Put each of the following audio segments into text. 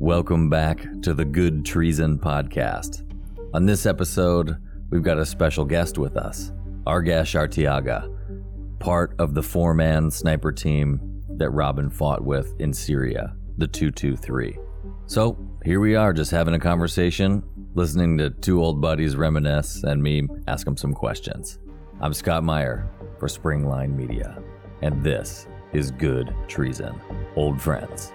Welcome back to the Good Treason Podcast. On this episode, we've got a special guest with us, Argesh Artiaga, part of the four man sniper team that Robin fought with in Syria, the 223. So here we are, just having a conversation, listening to two old buddies reminisce and me ask them some questions. I'm Scott Meyer for Springline Media, and this is Good Treason, Old Friends.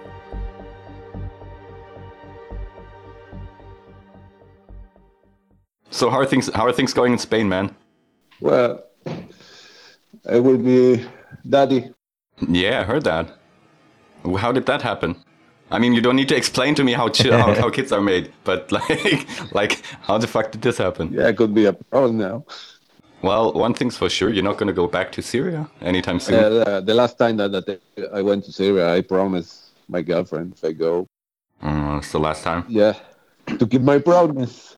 So how are things? How are things going in Spain, man? Well, it will be daddy. Yeah, I heard that. How did that happen? I mean, you don't need to explain to me how how, how kids are made, but like, like, how the fuck did this happen? Yeah, it could be a problem now. Well, one thing's for sure, you're not going to go back to Syria anytime soon. Uh, the, the last time that, that I went to Syria, I promised my girlfriend if I go, Uh, it's the last time. yeah, to keep my promise.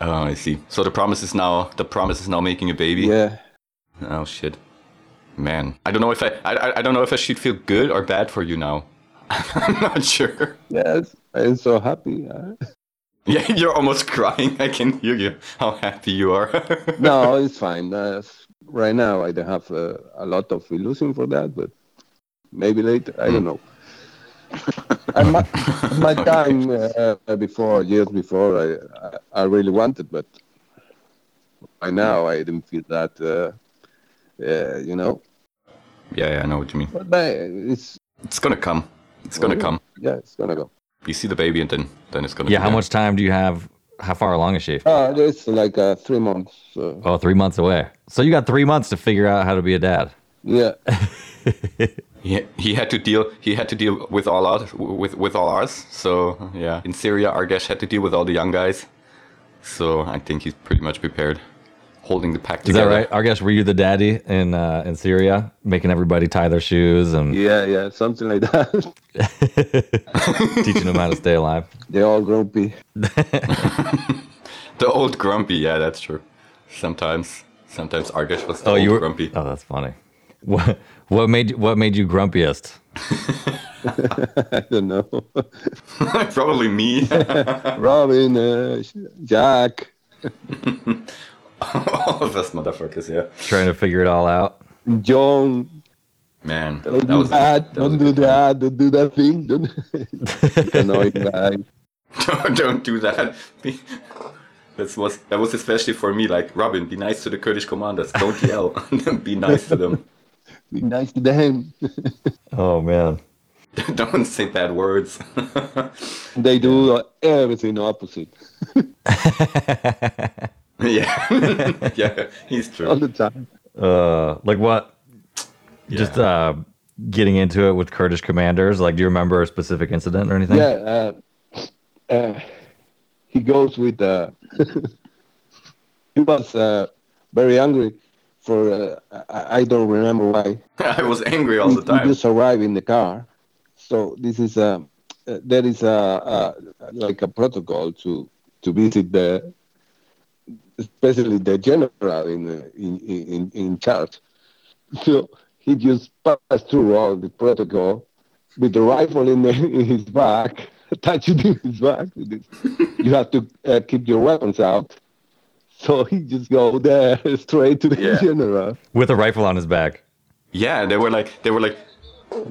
Oh, I see. So the promise is now the promise is now making a baby. Yeah. Oh shit, man. I don't know if I I, I don't know if I should feel good or bad for you now. I'm not sure. Yes, I'm so happy. Yeah, you're almost crying. I can hear you. How happy you are. no, it's fine. Uh, right now, I don't have uh, a lot of illusion for that, but maybe later. I don't know. I, my, my time uh, before, years before, I, I, I really wanted, but by now I didn't feel that, uh, uh, you know. yeah, yeah, I know what you mean. But uh, it's It's gonna come. It's gonna come. yeah, it's gonna go. You see the baby, and then then it's gonna. Yeah, be how there. much time do you have? How far along is she? Uh, it's like uh, three months. Uh, Oh, three months away. So you got three months to figure out how to be a dad. yeah, He, he had to deal. He had to deal with all us, with with all us. So yeah, in Syria, Argesh had to deal with all the young guys. So I think he's pretty much prepared, holding the pack Is that together. right? Argesh, were you the daddy in uh, in Syria, making everybody tie their shoes and yeah, yeah, something like that. teaching them how to stay alive? They're all grumpy. The old grumpy. Yeah, that's true. Sometimes, sometimes Argesh was the Oh, old you were grumpy. Oh, that's funny. What what made what made you grumpiest? I don't know. Probably me. Robin, uh, Jack, all of us motherfuckers. Yeah. Trying to figure it all out. John. Man, Don't that do was that. that don't do good time. that. Don't do that thing. Don't. annoying guy. don't, don't do that. Be- That was that was especially for me. Like Robin, be nice to the Kurdish commanders. Don't yell. be nice to them. Be nice to them. Oh man. don't say bad words. they do everything opposite yeah, yeah, he's true. all the time. Uh, like what? Just uh, getting into it with Kurdish commanders. Like, do you remember a specific incident or anything? Yeah. Uh, uh, he goes with. Uh, he was uh, very angry for. Uh, I, I don't remember why. I was angry all we, the we time. just arrived in the car. So this is a uh, there is a, a like a protocol to to visit the especially the general in in in, in charge. So he just passed through all the protocol with the rifle in, the, in his back, attached to his back. You have to uh, keep your weapons out. So he just go there straight to the Yeah. general. With a rifle on his back. Yeah, they were like they were like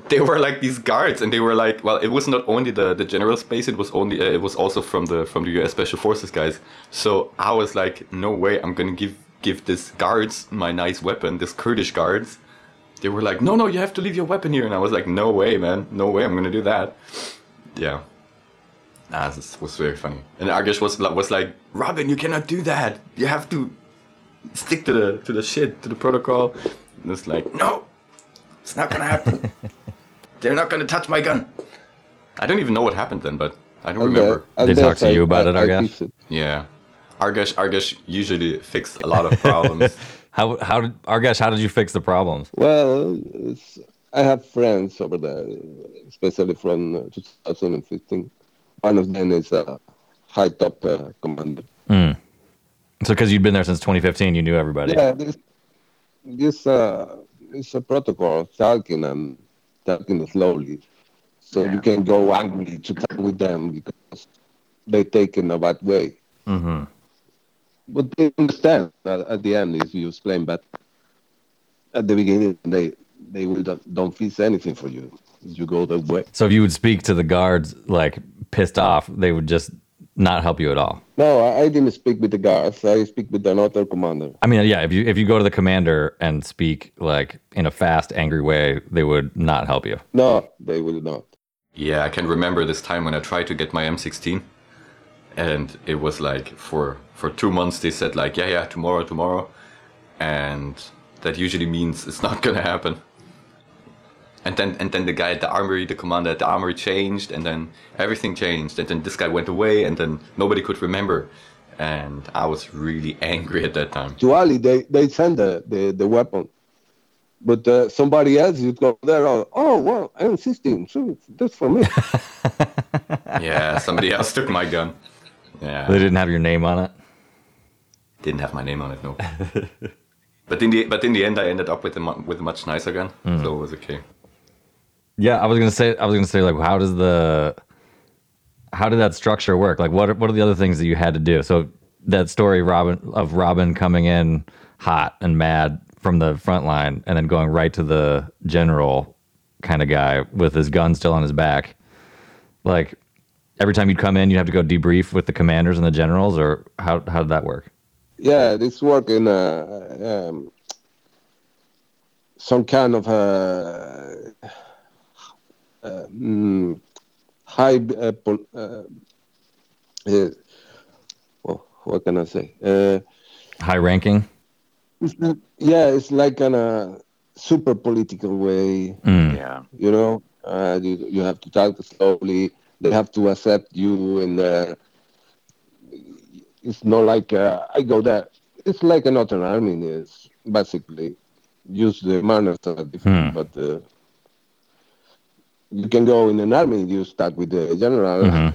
they were like these guards, and they were like, well, it was not only the the general space; it was only uh, it was also from the from the U.S. Special Forces guys. So I was like, no way, I'm gonna give give this guards my nice weapon, this Kurdish guards. They were like, no, no, you have to leave your weapon here, and I was like, no way, man, no way, I'm gonna do that. Yeah. Ah, this was very funny. And Argesh was like, was like, Robin, you cannot do that. You have to stick to the to the shit, to the protocol. And it's like, no, it's not gonna happen. They're not gonna touch my gun. I don't even know what happened then, but I don't And, remember. and They talk that's to you about I- it, I I guess? fix it. Yeah, Argesh Argesh usually fixed a lot of problems. How how did Argesh? How did you fix the problems? Well, it's, I have friends over there, especially from uh, 2015. One of them is a high top uh, commander. So, because you'd been there since 2015, you knew everybody. Yeah, this, this uh, it's a protocol, talking and talking slowly. so you can go angry to talk with them because they take it in a bad way. Mm-hmm. But they understand at, at the end if you explain, but at the beginning they they will don't, don't fix anything for you. You go the way. So if you would speak to the guards like pissed off, they would just not help you at all. No, I, I didn't speak with the guards. I speak with another commander. I mean, yeah, if you if you go to the commander and speak like in a fast, angry way, they would not help you. No, they will not. Yeah, I can remember this time when I tried to get my M16, and it was like for for two months they said like yeah yeah tomorrow tomorrow, and that usually means it's not gonna happen. And then and then the guy at the armory, the commander at the armory changed, and then everything changed, and then this guy went away, and then nobody could remember, and I was really angry at that time. To Ali, they they send the the, the weapon, but uh, somebody else you go there. Oh, oh well, M16, so that's for me. Yeah, somebody else took my gun. Yeah. They didn't have your name on it. Didn't have my name on it, no. but in the but in the end, I ended up with a with a much nicer gun, so it was okay. Yeah, I was gonna say. I was gonna say like, how does the how did that structure work? Like, what are, what are the other things that you had to do? So that story, Robin of Robin coming in hot and mad from the front line, and then going right to the general kind of guy with his gun still on his back. Like every time you'd come in, you'd have to go debrief with the commanders and the generals, or how how did that work? yeah, this work in uh, um, some kind of uh, uh, mm, high. Uh, pol- uh, uh, well, what can I say? Uh, High ranking. it's not, yeah, it's like in a super political way. Mm. Yeah. You know, uh, you you have to talk slowly. They have to accept you, and uh, it's not like uh, I go there. It's like another army is basically use the manners are different, Hmm. but uh, you can go in an army. You start with the general Mhm.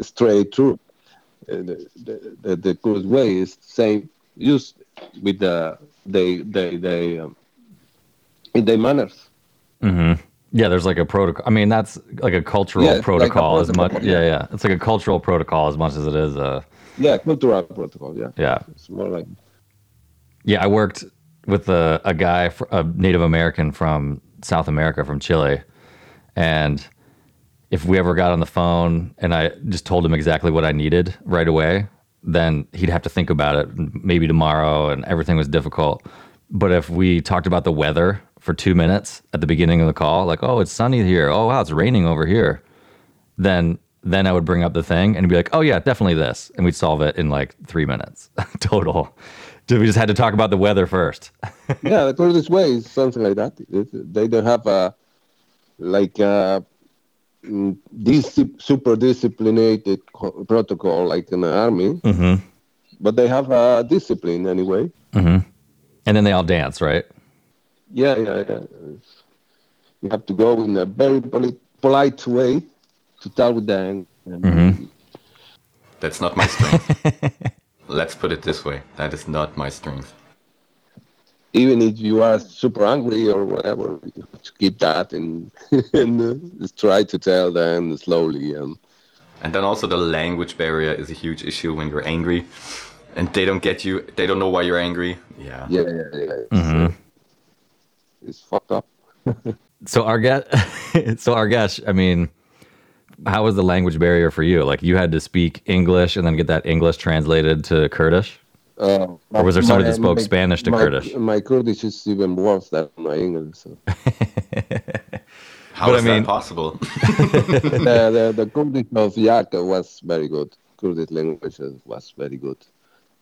straight through. Uh, the, the, the the way is same use with the they they they um, in their manners. hmm Yeah, there's like a protocol. I mean, that's like a cultural Yeah, it's like a protocol as much. protocol, Yeah, yeah. It's like a cultural protocol as much as it is. Uh, Yeah, cultural protocol. Yeah, yeah, it's more like yeah. I worked with a, a guy, a Native American from South America, from Chile, and if we ever got on the phone and I just told him exactly what I needed right away, then he'd have to think about it maybe tomorrow, and everything was difficult. But if we talked about the weather for two minutes at the beginning of the call, like, oh, it's sunny here. Oh, wow, it's raining over here. Then then I would bring up the thing and be like, oh yeah, definitely this, and we'd solve it in like three minutes total. We just had to talk about the weather first. yeah, the closest way is something like that. They don't have a like a mm, super disciplined co- protocol like in the army, hmm but they have a discipline anyway. hmm And then they all dance, right? Yeah, yeah, yeah. You have to go in a very poli- polite way to talk with them. And Mhm. That's not my strength. Let's put it this way. That is not my strength. Even if you are super angry or whatever, you have to keep that and, and uh, try to tell them slowly. And And then also the language barrier is a huge issue when you're angry, and they don't get you. They don't know why you're angry. Yeah. yeah, yeah, yeah. It's, Mhm. uh, it's fucked up. So Argesh, so Argesh, I mean, how was the language barrier for you? Like you had to speak English and then get that English translated to Kurdish? Uh, Or was there somebody my- that spoke my- Spanish to my, Kurdish? My Kurdish is even worse than my English. So. How But I mean- that possible? the, the, the Kurdish of Yaka was very good. Kurdish language was very good.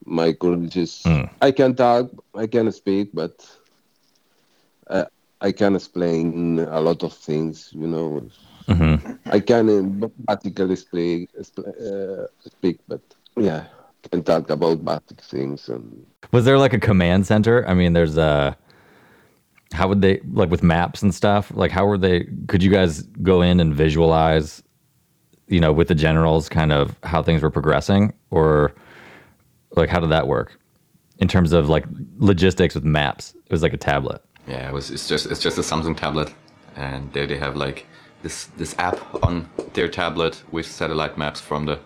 My Kurdish is, Mm. I can talk, I can speak, but uh, I can explain a lot of things, you know. hmm I can uh, basically speak, uh, speak, but yeah, can talk about basic things and Was there like a command center? I mean, there's a. How would they like with maps and stuff? Like, how were they? Could you guys go in and visualize, you know, with the generals, kind of how things were progressing, or like how did that work in terms of like logistics with maps? It was like a tablet. yeah, it was. It's just. It's just a Samsung tablet, and there they have like this this app on their tablet with satellite maps from the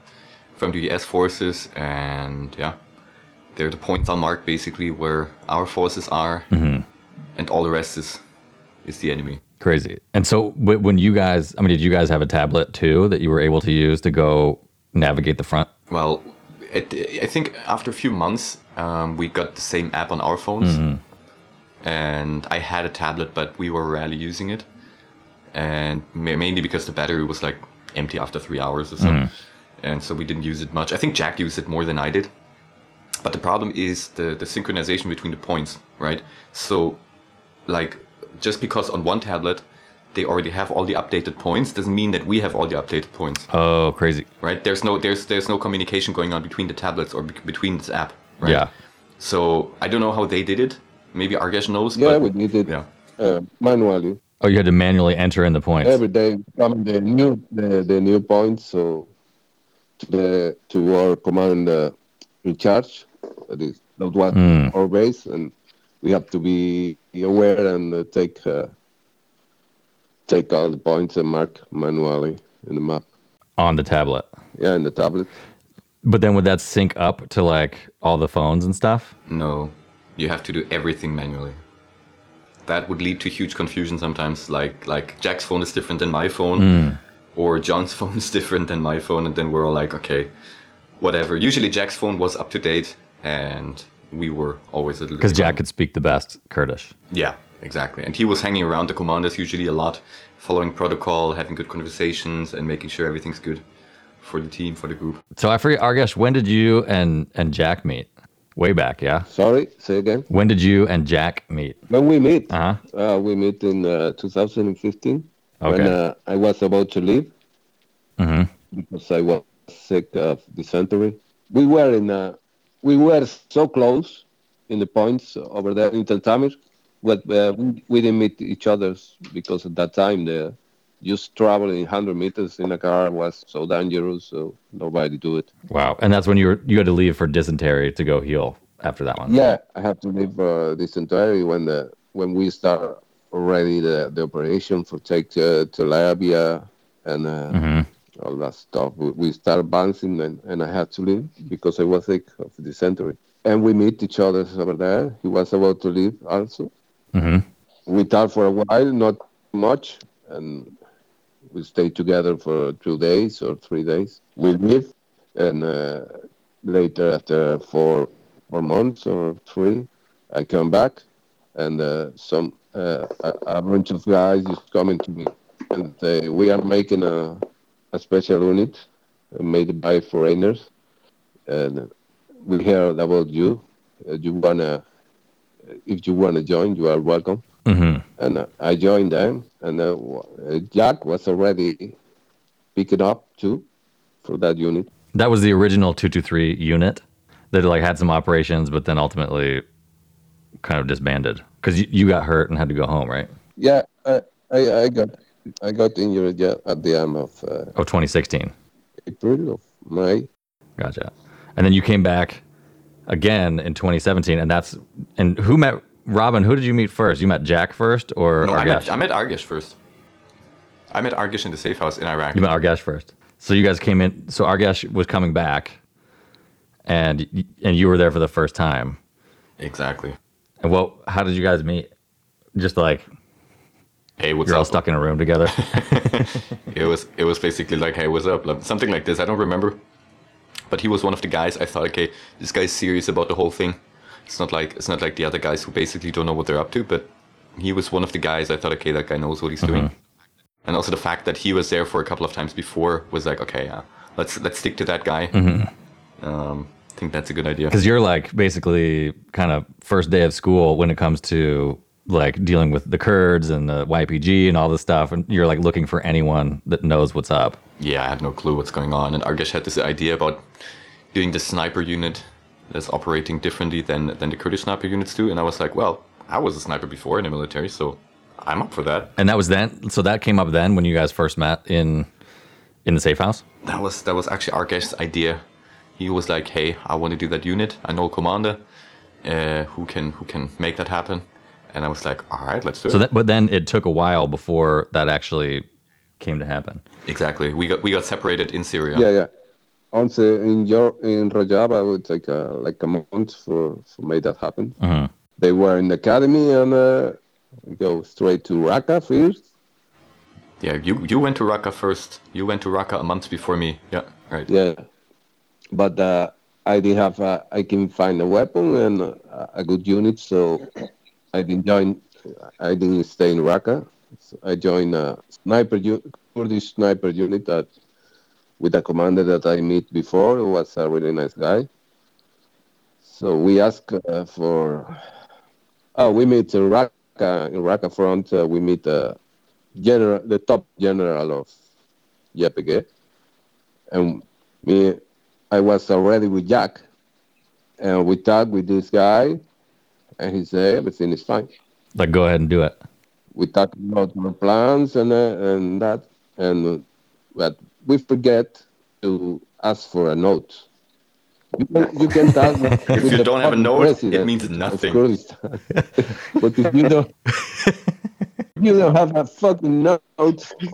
from the US forces, and yeah, they're the points are marked basically where our forces are, mm-hmm. and all the rest is is the enemy. Crazy. And so when you guys, I mean, did you guys have a tablet too that you were able to use to go navigate the front? Well, it, I think after a few months, um, we got the same app on our phones, mm-hmm. and I had a tablet, but we were rarely using it, and mainly because the battery was like empty after three hours or so, mm-hmm. And so we didn't use it much. I think Jack used it more than I did, but the problem is the the synchronization between the points, right? So, like, just because on one tablet they already have all the updated points doesn't mean that we have all the updated points Oh, crazy. right? There's no there's there's no communication going on between the tablets or be- between this app, right? Yeah. So I don't know how they did it. Maybe Argesh knows. Yeah, but, we did it Yeah. uh, manually. Oh, you had to manually enter in the points. Every day coming the new the, the new points so to the to our command uh, in charge. That is that was Mm. our base, and we have to be aware and uh, take uh, take all the points and mark manually in the map. on the tablet. Yeah, in the tablet. But then would that sync up to like all the phones and stuff? No, you have to do everything manually. That would lead to huge confusion sometimes. Like like Jack's phone is different than my phone, or John's phone is different than my phone, and then we're all like, okay, whatever. Usually Jack's phone was up to date, and we were always a little. Because Jack could speak the best Kurdish. Yeah, exactly. And he was hanging around the commanders usually a lot, following protocol, having good conversations, and making sure everything's good for the team, for the group. So I forget, Argesh, when did you and and Jack meet? Way back, yeah. Sorry, say again. When did you and Jack meet? When we meet, Uh huh. uh, we meet in uh, 2015 when uh, I was about to leave hmm because I was sick of dysentery. We were in uh, we were so close in the points over there in Teltamir, but uh, we, didn't meet each other because at that time the just traveling 100 meters in a car was so dangerous, so nobody do it. Wow. And that's when you were you had to leave for dysentery to go heal after that one. Yeah, I have to leave uh, dysentery when the when we start already the, the operation for take uh, Tal Abyad and uh, hmm all that stuff. We, we start advancing, and, and I had to leave because I was sick of the dysentery. And we meet each other over there. He was about to leave also. hmm We talked for a while, not much, and we stayed together for two days or three days. We leave, and uh, later, after four four months or three, I come back, and uh, some uh, a, bunch of guys is coming to me, and they, we are making a a special unit uh, made by foreigners, and we heard about you. Uh, you wanna, if you wanna join, you are welcome hmm and uh, I joined them. And uh, uh, Jack was already picking up too for that unit. That was the original two two three unit that like had some operations, but then ultimately kind of disbanded because you, you got hurt and had to go home, right? Yeah, I, I, I got I got injured yeah, at the end of uh, Oh, 2016. April of May. Gotcha. And then you came back again in 2017, and that's and who met Robin? Who did you meet first? You met Jack first, or No, I Argesh? met, I met Argesh first. I met Argesh in the safe house in Iraq. You met Argesh first. So you guys came in. So Argesh was coming back, and and you were there for the first time. Exactly. And what? How did you guys meet? Just like Hey, what's you're all stuck in a room together. It was it was basically like, hey, what's up? Like, something like this. I don't remember, but he was one of the guys. I thought, okay, this guy's serious about the whole thing. It's not like it's not like the other guys who basically don't know what they're up to. But he was one of the guys. I thought, okay, that guy knows what he's doing. And also the fact that he was there for a couple of times before was like, okay, yeah, let's let's stick to that guy. Um, I think that's a good idea. Because you're like basically kind of first day of school when it comes to like dealing with the Kurds and the YPG and all this stuff, and you're like looking for anyone that knows what's up. Yeah, I had no clue what's going on. And Argesh had this idea about doing the sniper unit that's operating differently than, than the Kurdish sniper units do. And I was like, well, I was a sniper before in the military, so I'm up for that. And that was then. So that came up then when you guys first met in in the safe house. That was that was actually Argesh's idea. He was like, hey, I want to do that unit. I know a commander uh, who can who can make that happen. And I was like, all right, let's do So it. that, but then it took a while before that actually came to happen. Exactly. We got we got separated in Syria. Yeah, yeah. Also, in your in Rajab, I would take a, like a month for for make that happen. hmm They were in the academy and uh, go straight to Raqqa first. Yeah, you you went to Raqqa first. You went to Raqqa a month before me. Yeah, right. Yeah, but uh, I didn't have. Uh, I can find a weapon and uh, a good unit, so I didn't join. I didn't stay in Raqqa. So I joined a sniper Kurdish sniper unit that with a commander that I met before. Who was a really nice guy. So we asked uh, for. Oh, we meet in Raqqa. In Raqqa front, uh, we meet uh, general, the top general of YPG, and me, I was already with Jack, and we talked with this guy, and he said everything is fine. Like, go ahead and do it. We talked about our plans and uh, and that, and uh, but we forget to ask for a note. You can, you can talk If you don't have a fucking note, it means nothing. But if you don't, you don't have a fucking note,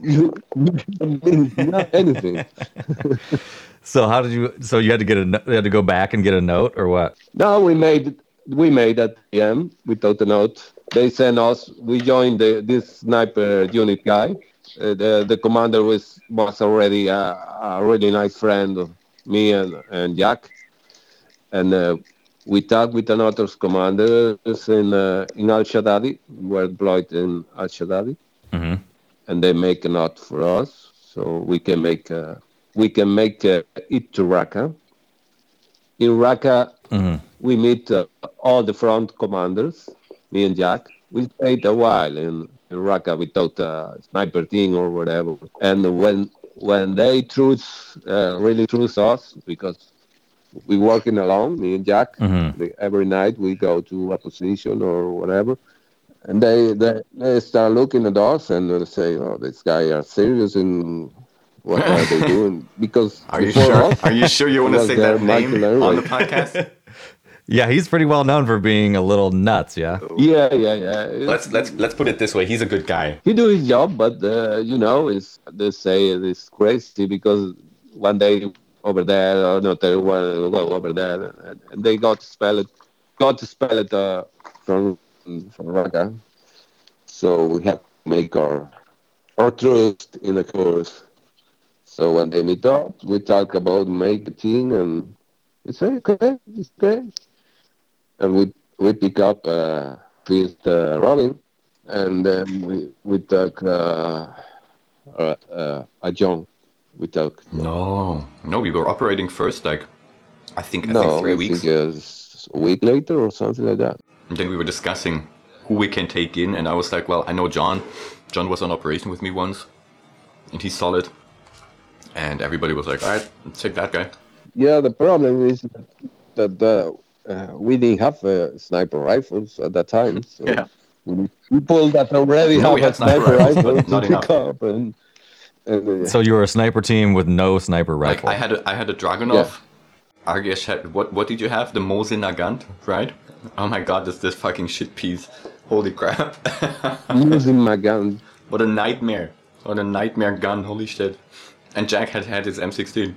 you, you don't mean not anything. So how did you? So you had to get a, you had to go back and get a note, or what? No, we made we made at the end without a note. They sent us. We joined the, this sniper unit guy. Uh, the the commander was was already a, a really nice friend of me and, and Jack, and uh, we talked with another commanders in uh, in Al Shaddadi. We were deployed in Al Shaddadi, hmm and they make a note for us, so we can make uh, we can make uh, it to Raqqa. In Raqqa, hmm we meet uh, all the front commanders, me and Jack. We stayed a while in, in Raqqa without a sniper team or whatever. And when when they truth uh, really truth us because we working alone, me and Jack. hmm They- Every night we go to a position or whatever, and they they, they start looking at us and they say, "Oh, this guy are serious in what are they doing?" Because Are you sure? us, Are you sure you want to say that name on the podcast? Yeah, he's pretty well known for being a little nuts. Yeah. Yeah, yeah, yeah. let's let's let's put it this way. He's a good guy. he do his job, but uh, you know, it's they say it's crazy because one day over there or not there one go over there, and, and they got to spell it, got to spell it uh, from from Raqqa. So we have to make our our trust in the course. So when they meet up, we talk about make a and we say okay, it's okay, and we we pick up uh, first uh, Robin and then we we took uh, uh, uh, a John. We took No, no, we were operating first, like I think I no, think three I weeks. think a week later or something like that. And then we were discussing who we can take in, and I was like, well, I know John. John was on operation with me once, and he's solid. And everybody was like, all right, let's take that guy. Yeah, the problem is that uh, uh, we didn't have uh, sniper rifles at that time. So Yeah. we need people that already No, we have had a sniper sniper rifles, rifle but to not pick enough. up and. and uh, So you were a sniper team with no sniper Like rifle. I had a, I had a Dragunov. Argesh had what? What did you have? The Mosin Nagant, right? Oh my God, this this fucking shit piece. Holy crap! using my gun. what a nightmare! What a nightmare gun! Holy shit! And Jack had had his M16.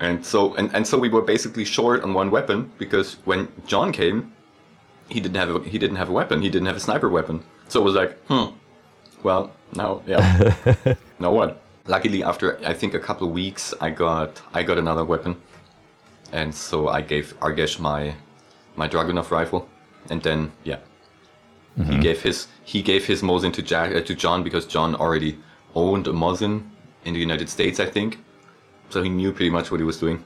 And so and, and so we were basically short on one weapon because when John came, he didn't have a, he didn't have a weapon. He didn't have a sniper weapon. So it was like, hmm. Well, now yeah. now what? Luckily, after I think a couple of weeks, I got I got another weapon, and so I gave Argesh my my Dragunov rifle, and then yeah, he gave his he gave his Mosin to Jack uh, to John because John already owned a Mosin in the United States, I think, so he knew pretty much what he was doing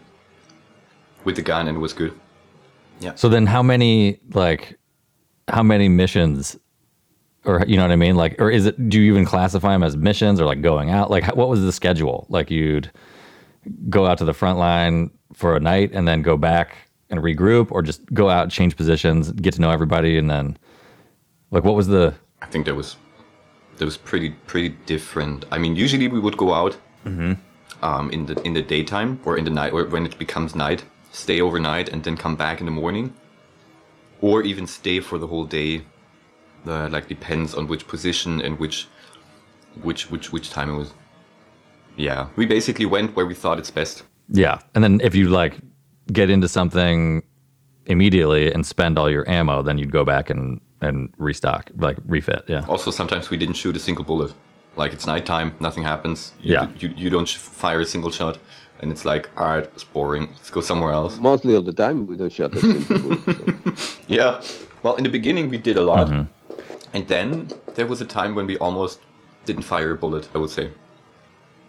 with the gun, and it was good. Yeah. So then, how many like, how many missions, or you know what I mean? Like, or is it? Do you even classify them as missions or like going out? Like, what was the schedule? Like, you'd go out to the front line for a night and then go back and regroup, or just go out, change positions, get to know everybody, and then, like, what was the? I think there was that was pretty pretty different. I mean, usually we would go out um, in the in the daytime or in the night, or when it becomes night, stay overnight and then come back in the morning, or even stay for the whole day. Uh, like depends on which position and which which which which time it was. Yeah, we basically went where we thought it's best. Yeah. And then if you like get into something immediately and spend all your ammo, then you'd go back and, and restock, like refit. Yeah. Also, sometimes we didn't shoot a single bullet. Like it's nighttime, nothing happens. You, Yeah. You, you don't fire a single shot, and it's like, all right, it's boring. Let's go somewhere else. Mostly all the time we don't shut the simple so. Yeah. Well, in the beginning we did a lot, mm-hmm. and then there was a time when we almost didn't fire a bullet. I would say.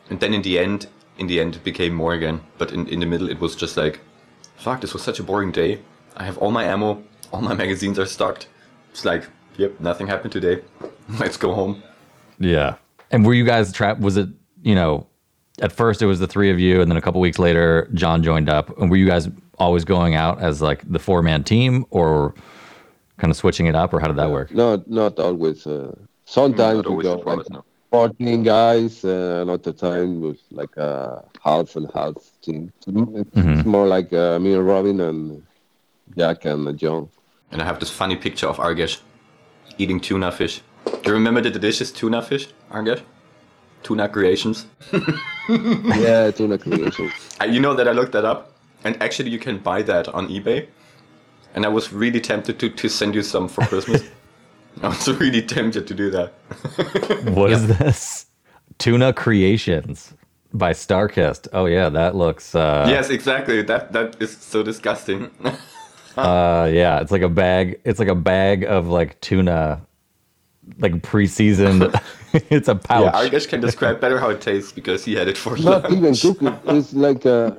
And then in the end, in the end, it became more again. But in, in the middle, it was just like, fuck, this was such a boring day. I have all my ammo, all my magazines are stocked. It's like, yep, nothing happened today. Let's go home. Yeah. And were you guys trapped? Was it, you know, at first it was the three of you, and then a couple weeks later, John joined up. And were you guys always going out as like the four man team or kind of switching it up, or how did that work? Not not always. Uh, sometimes Not we always go the flawless, like no. 14 guys, uh, another time with like a half and half team. It's more like uh, me and Robin and Jack and uh, John. And I have this funny picture of Argesh eating tuna fish. Do you remember that the dish is tuna fish, Argesh? Tuna Creations. yeah, tuna creation. I- You know that I looked that up, and actually you can buy that on eBay. And I was really tempted to, to send you some for Christmas. I was really tempted to do that. What is this? Tuna Creations by Starkist. Oh yeah, that looks. Uh, yes, exactly. That that is so disgusting. Uh, yeah, it's like a bag. It's like a bag of like tuna, like pre-seasoned. it's a pouch. yeah, Argesh can describe better how it tastes because he had it for Not lunch. even cooked. It's like a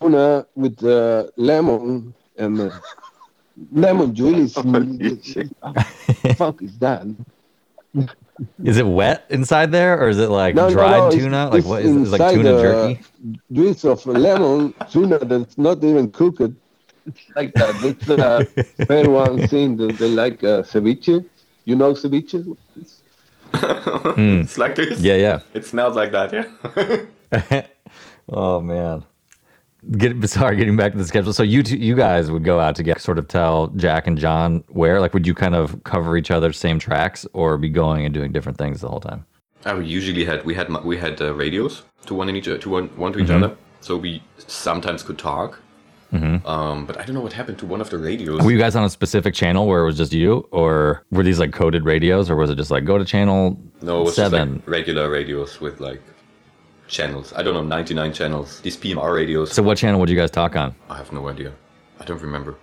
tuna with uh, lemon and uh, lemon juice. fuck is that? Is it wet inside there, or is it like No, no, dried no, it's- tuna? Like it's what is it? Is it like inside tuna the jerky? Juice of lemon tuna that's not even cooked. It's like that. It's the fair one thing that they like uh, ceviche. You know ceviche? It's like this. Yeah, yeah. It smells like that. Yeah. Oh man. Get sorry, getting back to the schedule. So you two, you guys would go out to get sort of tell Jack and John where, like, would you kind of cover each other's same tracks, or be going and doing different things the whole time? Uh, we usually had we had we had uh, radios to one in each to one one to each Mm-hmm. other, so we sometimes could talk. Um, but I don't know what happened to one of the radios. Were you guys on a specific channel where it was just you, or were these like coded radios, or was it just like go to channel no, it was just seven? like regular radios with like channels. I don't know, ninety nine channels. These PMR radios. so what channel would you guys talk on? I have no idea. I don't remember.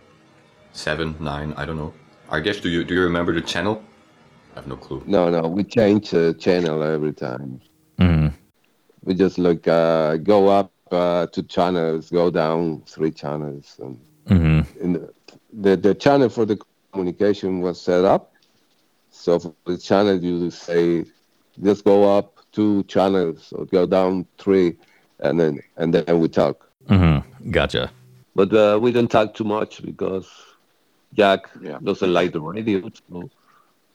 Seven, nine, I don't know. I guess do you do you remember the channel? I have no clue. No, no. We change the channel every time. We just like uh, go up uh, two channels, go down three channels, and, and the the channel for the communication was set up. So for the channel, you say just go up two channels or go down three, and then and then we talk. Mm-hmm. Gotcha. But uh, we don't talk too much because Jack doesn't like the radio, so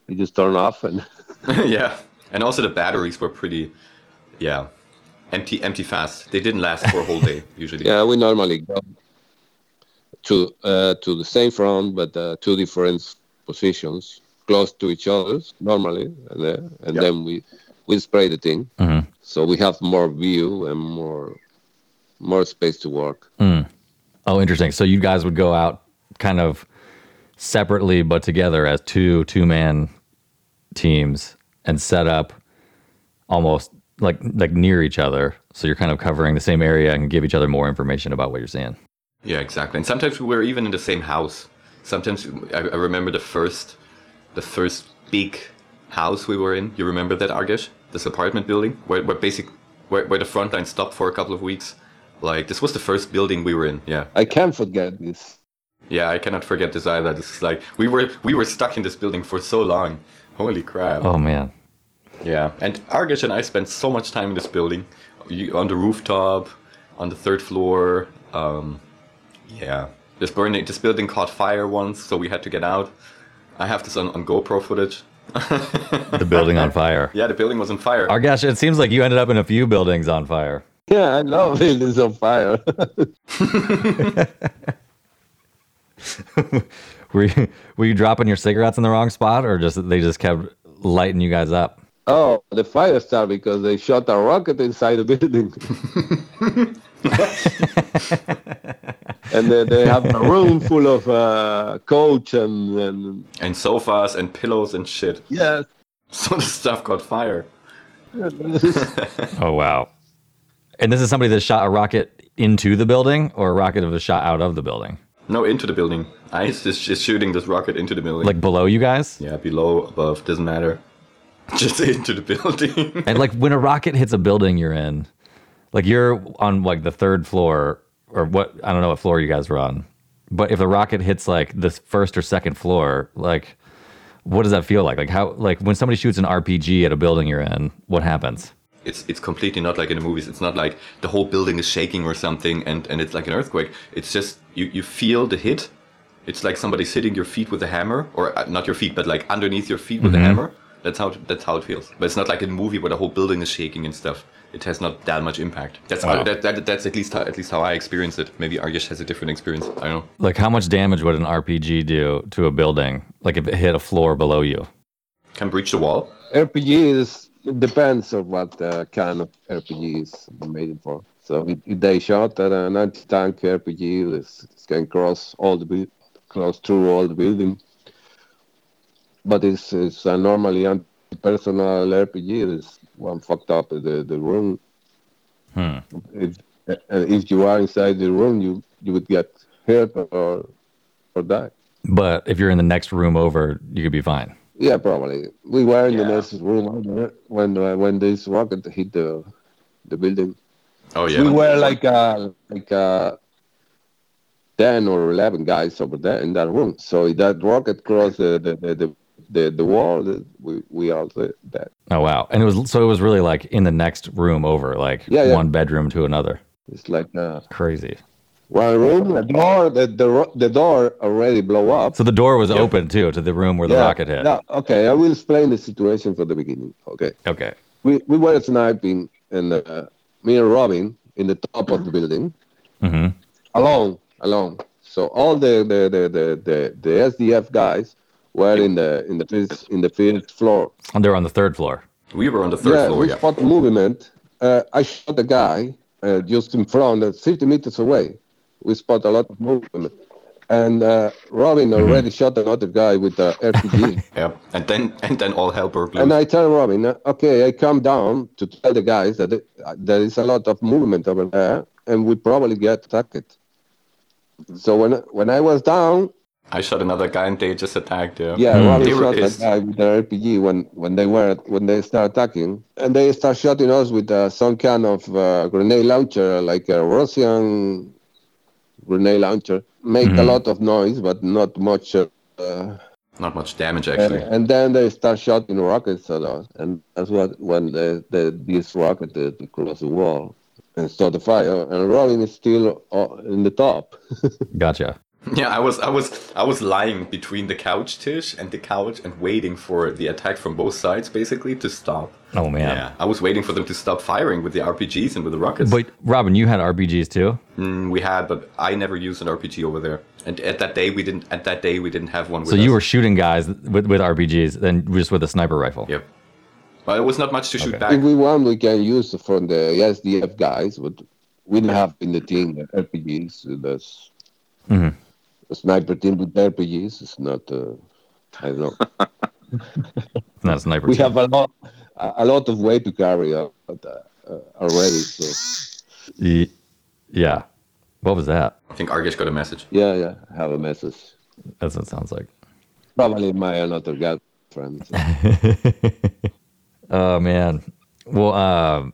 we just turn off and. yeah, and also the batteries were pretty, yeah, empty empty fast. They didn't last for a whole day usually. Yeah, we normally go to uh, to the same front, but uh, two different positions, close to each other normally, and, uh, and Yeah. then we we spray the thing, Mhm. so we have more view and more more space to work. Mm. Oh, interesting. So you guys would go out kind of separately but together as two two man teams and set up almost like like near each other. So you're kind of covering the same area and give each other more information about what you're seeing. Yeah, exactly. And sometimes we were even in the same house. Sometimes I, I remember the first, the first big house we were in. You remember that, Argesh? This apartment building where, where basic, where, where the front line stopped for a couple of weeks. Like this was the first building we were in. Yeah, I can't forget this. yeah. I cannot forget this either. This is like we were we were stuck in this building for so long. Holy crap. Oh man. Yeah, and Argesh and I spent so much time in this building, You- on the rooftop, on the third floor. Um, yeah, this burning, this building caught fire once, so we had to get out. I have this on, on GoPro footage. The building on fire. Yeah, the building was on fire. Our gosh, it seems like you ended up in a few buildings on fire. Yeah, I love buildings on fire. Were you were you dropping your cigarettes in the wrong spot or just they just kept lighting you guys up? Oh, the fire started because they shot a rocket inside the building. and they, they have a room full of uh, coach and, and And sofas and pillows and shit. yes. So the stuff got fire. Oh wow. And this is somebody that shot a rocket into the building, or a rocket that was shot out of the building, No, into the building. ISIS just shooting this rocket into the building. like below you guys. yeah, below, above, doesn't matter. Just into the building. And like when a rocket hits a building you're in, like you're on like the third floor or what I don't know what floor you guys were on. But if the rocket hits like the first or second floor, like what does that feel like? Like how like when somebody shoots an RPG at a building you're in, what happens? it's it's completely not like in the movies. It's not like the whole building is shaking or something and, and it's like an earthquake. It's just you, you feel the hit. It's like somebody hitting your feet with a hammer, or uh, not your feet, but like underneath your feet with a hammer. That's how that's how it feels. But it's not like in a movie where the whole building is shaking and stuff. It has not that much impact. That's Wow. how, that, that, that's at least how, at least how I experience it. Maybe Argesh has a different experience. I don't know. Like how much damage would an RPG do to a building? Like if it hit a floor below you? Can breach the wall. RPG is it depends on what uh, kind of RPG is made for. So if, if they shot at an anti-tank RPG, it's, it's can cross all the buil- cross through all the building. But it's, it's a normally anti-personal RPG. It's one fucked up the the room. Hmm. If and if you are inside the room, you you would get hurt or or die. But if you're in the next room over, you could be fine. Yeah, probably. We were in the Yeah. next room when uh, when this rocket hit the the building. Oh yeah. we were like uh, like uh, ten or eleven guys over there in that room. So that rocket crossed the the the, the, the, the wall, we we all did that. Oh wow. And it was so it was really like in the next room over, like Yeah, yeah. one bedroom to another. It's like uh, Crazy. one room, the door, the the, the door already blow up. So the door was open too to the room where the rocket hit. Yeah, okay, I will explain the situation from the beginning. Okay. Okay. we, we were sniping and uh, me and Robin in the top of the building hmm alone alone so all the the, the, the, the, the SDF guys were in the in the first in the first floor And they're on the third floor. we were on the third yeah floor. we Yeah. spot movement uh, I shot a guy uh, just in front uh, 50 meters away we spot a lot of movement and uh, Robin already shot another guy with the RPG Yeah. And then and then all hell broke loose. And I tell Robin, uh, okay, I come down to tell the guys that it, uh, there is a lot of movement over there, and we probably get attacked. So when when I was down, I shot another guy and they just attacked. Yeah. yeah, Hmm. Robin They were shot that guy with the RPG when when they were when they start attacking, and they start shooting us with uh, some kind of uh, grenade launcher, like a Russian grenade launcher. Make a Mhm. lot of noise, but not much. Uh, uh, Not much damage actually. and then they start shooting rockets at us, and that's what when the, the this rocket uh, crossed the wall and start the fire, and Robin is still uh, in the top. Gotcha. Yeah, I was I was I was lying between the couch Tish and the couch and waiting for the attack from both sides basically to stop. Oh man. Yeah, I was waiting for them to stop firing with the RPGs and with the rockets. But Robin, you had RPGs too. Mm, we had, but I never used an RPG over there. And at that day we didn't. At that day we didn't have one. With So you us. were shooting guys with, with RPGs, then just with a sniper rifle. Yep. Well, it was not much to shoot Okay. back. if we want, we can use from the SDF guys, but we didn't have in the team the RPGs. So that's Mhm. A sniper team with RPGs. It's not. Uh, I don't know. Not a sniper. we team. have a lot, a a lot of weight to carry out uh, uh, already. So Ye- yeah. What was that? I think Argesh got a message. yeah, yeah, I have a message. That's what it sounds like. Probably my another girlfriend. Oh man. Well, uh,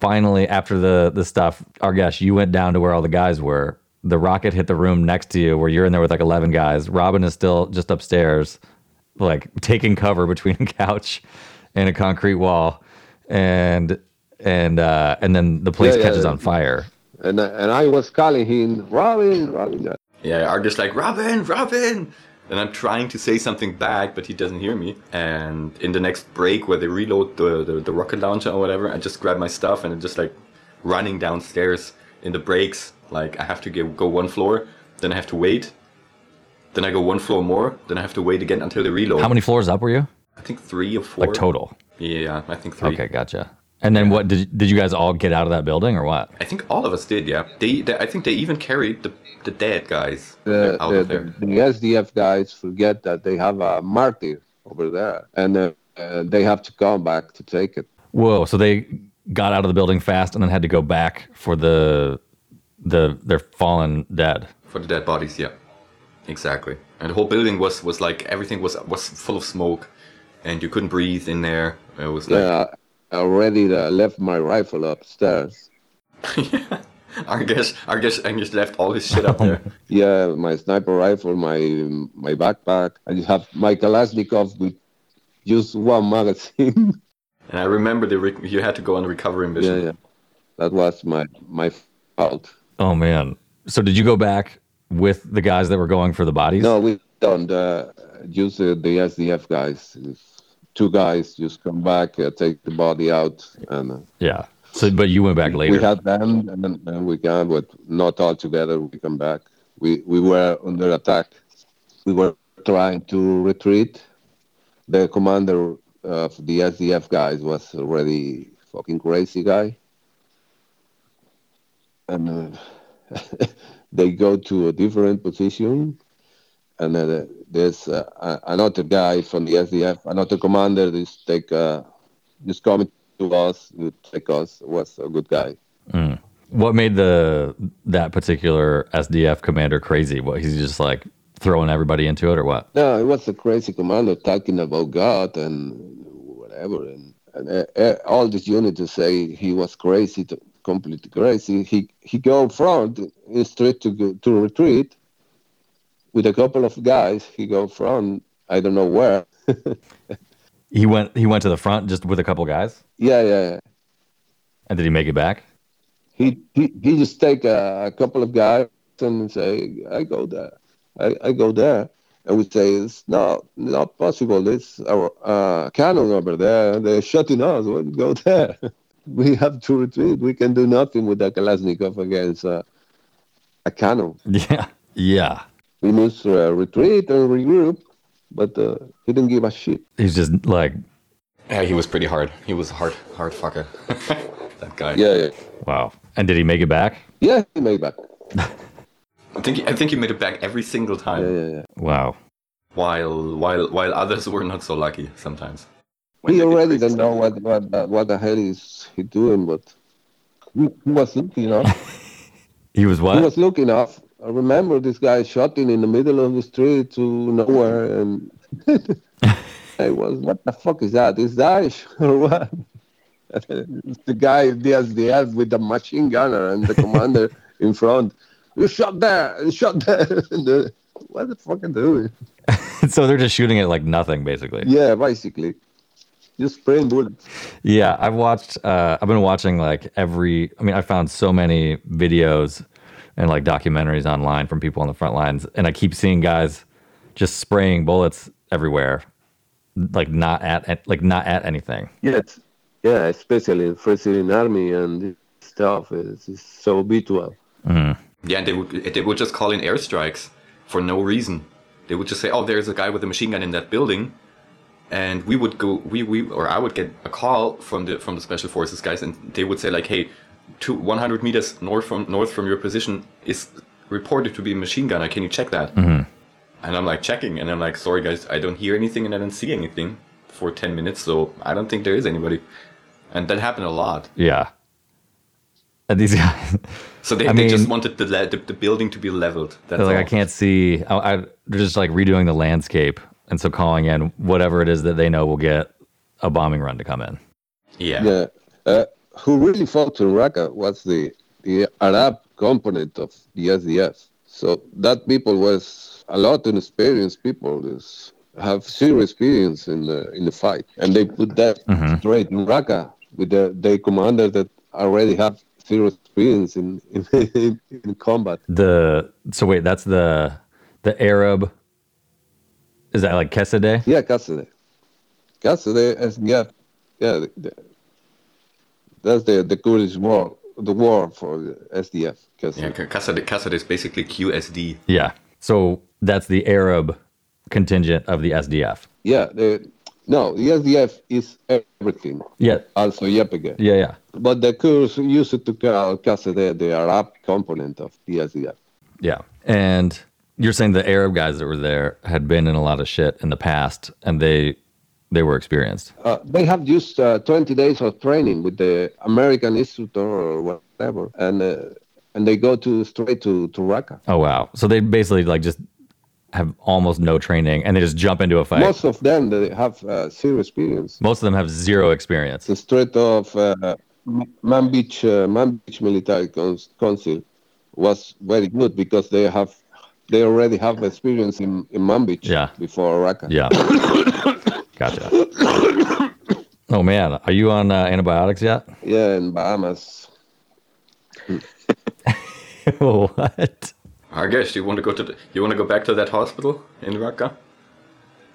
finally, after the the stuff, Argesh, you went down to where all the guys were. The rocket hit the room next to you, where you're in there with like eleven guys. Robin is still just upstairs, like taking cover between a couch and a concrete wall, and and uh, and then the place Yeah, yeah, catches yeah. on fire. and I, and I was calling him Robin, Robin. Yeah, Argesh like Robin, Robin, and I'm trying to say something back, but he doesn't hear me. And in the next break, where they reload the, the, the rocket launcher or whatever, I just grab my stuff and I'm just like running downstairs in the breaks. Like I have to get, go one floor, then I have to wait, then I go one floor more, then I have to wait again until they reload. How many floors up were you? I think three or four. Like total. Yeah, I think three. Okay, gotcha. And then what did did you guys all get out of that building or what? I think all of us did. Yeah. They, they I think they even carried the the dead guys the, out the, of there. the, the SDF guys forget that they have a martyr over there, and uh, uh, they have to come back to take it. Whoa! So they got out of the building fast and then had to go back for the the their fallen dead. for the dead bodies. Yeah, exactly. And the whole building was was like everything was was full of smoke, and you couldn't breathe in there. It was like Yeah, I already uh, left my rifle upstairs. yeah. I guess I guess I just left all his shit up there. Yeah, my sniper rifle, my my backpack. I just have my Kalashnikov with just one magazine. And I remember the rec- you had to go on a recovery mission. yeah, yeah, that was my my fault. Oh man! So did you go back with the guys that were going for the bodies? No, we don't. Uh, just uh, the SDF guys. Two guys just come back, uh, take the body out, and uh, Yeah. So, but you went back later. we had them, and then and we can, but not all together. We come back. We we were under attack. We were trying to retreat. The commander of the SDF guys was already fucking crazy guy, and uh, they go to a different position. And uh, there's uh, another guy from the SDF, another commander, just take, uh, just coming to us, take us. Was a good guy. what made the that particular SDF commander crazy? What he's just like throwing everybody into it, or what? No, it was a crazy commander talking about God and whatever, and, and uh, uh, all these units to say he was crazy, to, completely crazy. He he go front in street to go, to retreat with a couple of guys. He go front, I don't know where. He went he went to the front just with a couple guys, yeah, yeah. yeah. and did he make it back? He he he just take a, a couple of guys and say, I go there, I, I go there. And we say it's not not possible. It's our uh, cannon over there. They're shutting us. We'll go there. We have to retreat. We can do nothing with the Kalashnikov against uh, a cannon. Yeah, yeah. We must uh, retreat and regroup, but uh, he didn't give a shit. He's just like, Yeah, he was pretty hard. He was a hard hard fucker. that guy. Yeah, yeah, wow. And did he make it back? yeah. He made it back. I think he, I think he made it back every single time. Yeah, yeah, yeah. Wow. While while while others were not so lucky sometimes. He already don't know what what the- what the hell is he doing, but he, he was looking enough. He was what? He was looking enough. I remember this guy shooting in the middle of the street to nowhere, and I was, what the fuck is that? Is Daesh or what? the guy, the SDF with the machine gunner and the commander in front. You shot there, you shot there. And the, what the fuck are you doing? so they're just shooting at like nothing, basically. Yeah, basically. Just spraying bullets. Yeah, I've watched. Uh, I've been watching like every. I mean, I found so many videos and like documentaries online from people on the front lines, and I keep seeing guys just spraying bullets everywhere, like not at at- like not at anything. Yes. Yeah, especially in first in army and stuff is, is so habitual. Yeah, and they would they would just call in airstrikes for no reason. They would just say, "Oh, there's a guy with a machine gun in that building," and we would go, we we or I would get a call from the from the special forces guys, and they would say like, "Hey, to 100 meters north from north from your position is reported to be a machine gunner. Can you check that?" Mm-hmm. And I'm like checking, and I'm like, "Sorry guys, I don't hear anything, and I don't see anything for 10 minutes, so I don't think there is anybody." And that happened a lot. Yeah, and these guys, So they, I they just wanted the, the the building to be leveled. That's like, all. I can't see. I, I, they're just like redoing the landscape, and so calling in whatever it is that they know will get a bombing run to come in. Yeah. Yeah. Uh, who really fought in Raqqa was the, the Arab component of the SDF. So that people was a lot of experienced people. Is, have zero experience in the in the fight, and they put that straight in Raqqa with the, the commander that already have zero experience in in, in combat. The so wait, that's the the Arab. Is that like Kesadeh? Yeah, Cassidy. Cassidy SDF. Yeah, the, the, that's the the Kurdish war, the war for the SDF. Cassidy. Yeah, Cassad, Cassad is basically QSD. Yeah. So that's the Arab contingent of the SDF. Yeah, the, No, the SDF is everything. Yeah, Also YPG. yeah, yeah. But the Kurds used to call Kasede the Arab component of the SDF. Yeah. And you're saying the Arab guys that were there had been in a lot of shit in the past and they they were experienced. Uh, they have used uh, 20 days of training with the American instructor or whatever, and uh, and they go to straight to to Raqqa. Oh wow. So they basically like just have almost no training and they just jump into a fight. Most, of them they have uh, zero experience. Most of them have zero experience. The Strait of uh, Manbij, uh, Manbij Military Council was very good because they have they already have experience in in Manbij Yeah. before Raqqa. Yeah. gotcha. Oh man, are you on uh, antibiotics yet? Yeah, in Bahamas. what? Argesh, you want to go to the, you want to go back to that hospital in Raqqa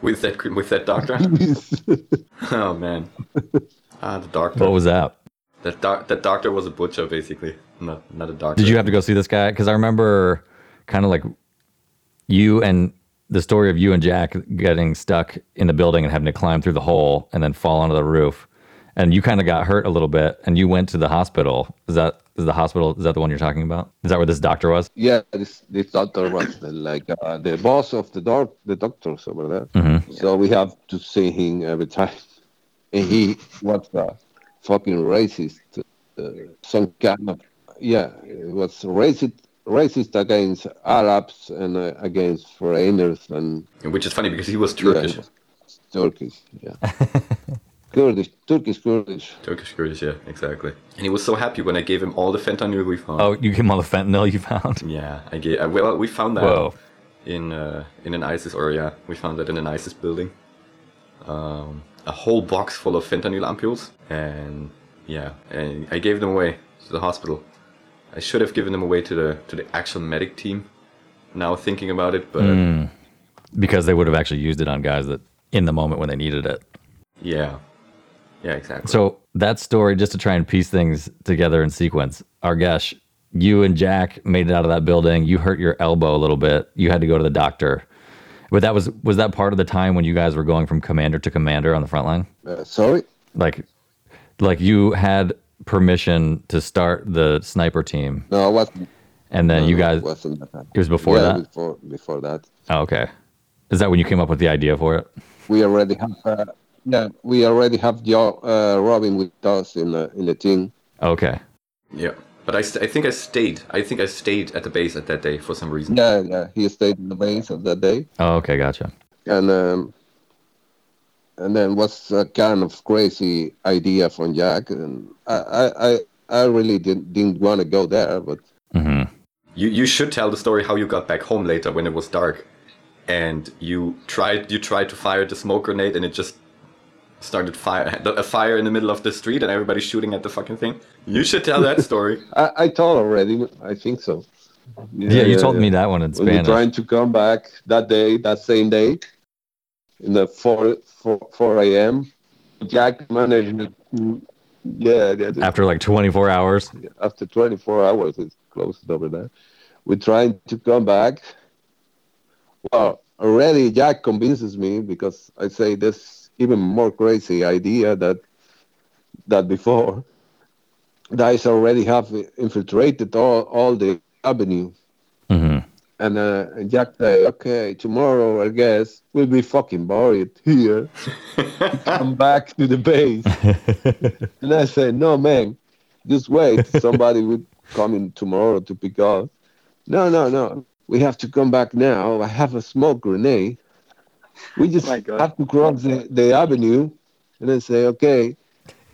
with that with that doctor? oh man, ah the doctor. What was that? that doc, that doctor was a butcher basically, not not a doctor. Did you have to go see this guy? Because I remember kind of like you and the story of you and Jack getting stuck in the building and having to climb through the hole and then fall onto the roof. And you kind of got hurt a little bit and you went to the hospital. Is that is the hospital is that the one you're talking about? Is that where this doctor was? Yeah, this this doctor was the, like uh, the boss of the doc the doctors over there. Mm-hmm. So we have to see him every time, and he was uh, fucking racist. Uh, some kind of yeah, it was racist racist against Arabs and uh, against foreigners and Which is funny because he was yeah, Turkish. Turkish, yeah, Kurdish, Turkish Kurdish. Turkish Kurdish, yeah, exactly. And he was so happy when I gave him all the fentanyl we found. Oh, you gave him all the fentanyl you found? Yeah, I gave. Uh, well, we found that Whoa. in uh, in an ISIS, or yeah, we found that in an ISIS building. Um, a whole box full of fentanyl ampules, and yeah, and I gave them away to the hospital. I should have given them away to the to the actual medic team. Now thinking about it, but Mm. Because they would have actually used it on guys that in the moment when they needed it. yeah, yeah, exactly. So that story, just to try and piece things together in sequence, Argesh, you and Jack made it out of that building. You hurt your elbow a little bit. You had to go to the doctor. But that was was that part of the time when you guys were going from commander to commander on the front line? Uh, sorry, Like like you had permission to start the sniper team no, it wasn't. and then you guys it wasn't that it was before yeah, that? Before before that. Oh, okay. Is that when you came up with the idea for it? we already have uh, yeah we already have Joe, uh, Robin with us in the in the team. Okay. yeah, but I, st- I think I stayed. I think I stayed at the base at that day for some reason. Yeah, yeah. He stayed in the base of that day, Oh, okay, gotcha. and um, and then was a kind of crazy idea from Jack, and I I I, I really didn't didn't want to go there, but hmm You you should tell the story how you got back home later when it was dark, and you tried you tried to fire the smoke grenade and it just started fire a fire in the middle of the street and everybody shooting at the fucking thing. You should tell that story. I, I told already. I think so. Yeah, you told me that one in Spanish. We were Spanish. trying to come back that day, that same day, in the 4, 4, 4 a.m. Jack managed yeah, yeah. After like 24 hours. after 24 hours, it's closed over there. We're trying to come back. Well, already Jack convinces me because I say this even more crazy idea that that before. Guys already have infiltrated all, all the avenue. And uh, Jack say, okay, tomorrow I guess we'll be fucking buried here. Come back to the base. and I say, no, man, just wait. Somebody will come in tomorrow to pick up. No, no, no. We have to come back now. I have a smoke grenade. We just God. have to cross the, the avenue and then say, okay.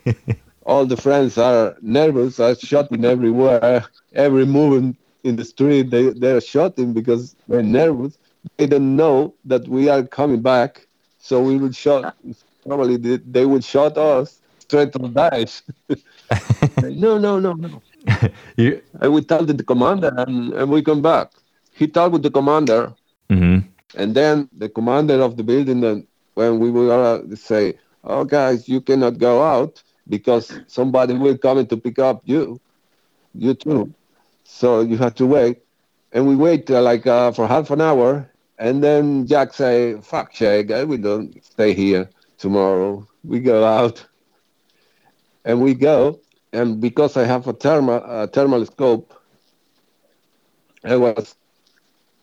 All the friends are nervous, are shooting everywhere. Every movement in the street, they, they're shooting because they're nervous. They don't know that we are coming back. So we will shot, probably they, they will shot us straight on Daesh. no, no, no, no. You, And we tell the commander and, and we come back. He talked with the commander hmm and then the commander of the building, And when we were gonna say, "Oh, guys, you cannot go out because somebody will come in to pick up you, you too." So you have to wait, and we wait uh, like uh, for half an hour, and then Jack say, "Fuck, Shay, guy, we don't stay here." tomorrow. We go out, and we go, and because I have a thermal a thermal scope, I was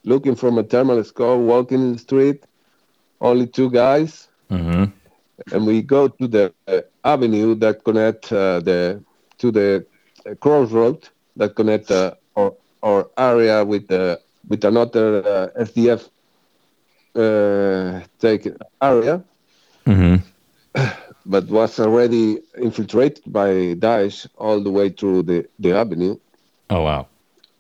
looking from a thermal scope, walking in the street, only two guys, Mm-hmm. and we go to the uh, avenue that connect uh, the to the uh, crossroad that connect uh, our area with the with another uh, SDF uh, take area, Mm-hmm. but was already infiltrated by Daesh all the way through the, the avenue, Oh wow.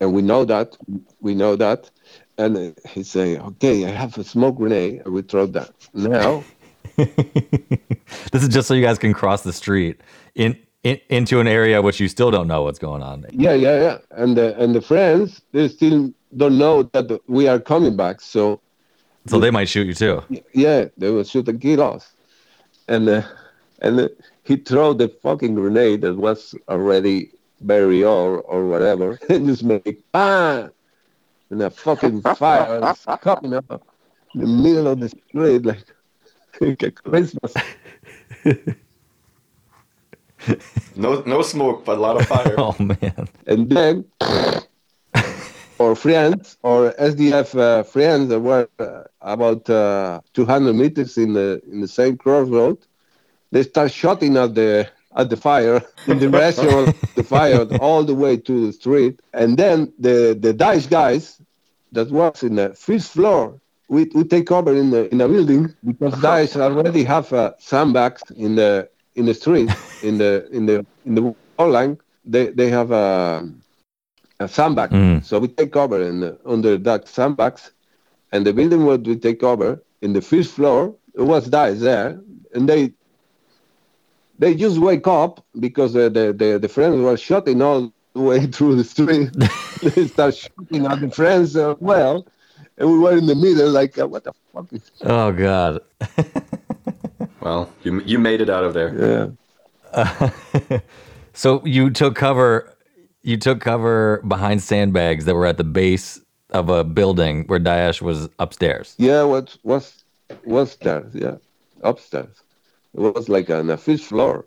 and we know that we know that, and uh, he say, "Okay, I have a smoke grenade, and we throw that now." this is just so you guys can cross the street in, in into an area which you still don't know what's going on. Yeah, yeah, yeah. And the and the friends they still don't know that we are coming back. So So they might shoot you too. yeah, they will shoot and kill us. And uh, and uh, he throw the fucking grenade that was already very old or whatever, and just make bang, and a fucking fire is coming up in the middle of the street like, like a Christmas. No, no smoke, but a lot of fire. Oh man. and then our friends or SDF uh, friends that were uh, about uh, 200 meters in the in the same crossroad, they start shooting at the at the fire in the direction of the fire all the way to the street, and then the the Daesh guys that was in the fifth floor. We, we take cover in the in a building because Daesh already have uh, sandbags in the in the street in the in the in the wall line. They they have a a sandbag. Mm. So we take cover in the, under that sandbags, and the building what we take cover in the first floor. It was guys there, and they they just wake up because the the the, the friends were shooting all the way through the street. they start shooting at the friends as well, and we were in the middle like what the fuck is Oh god. Well, you you made it out of there. yeah. So you took cover you took cover behind sandbags that were at the base of a building where Daesh was upstairs. Yeah, what was was there? Yeah, upstairs. It was like on a fifth floor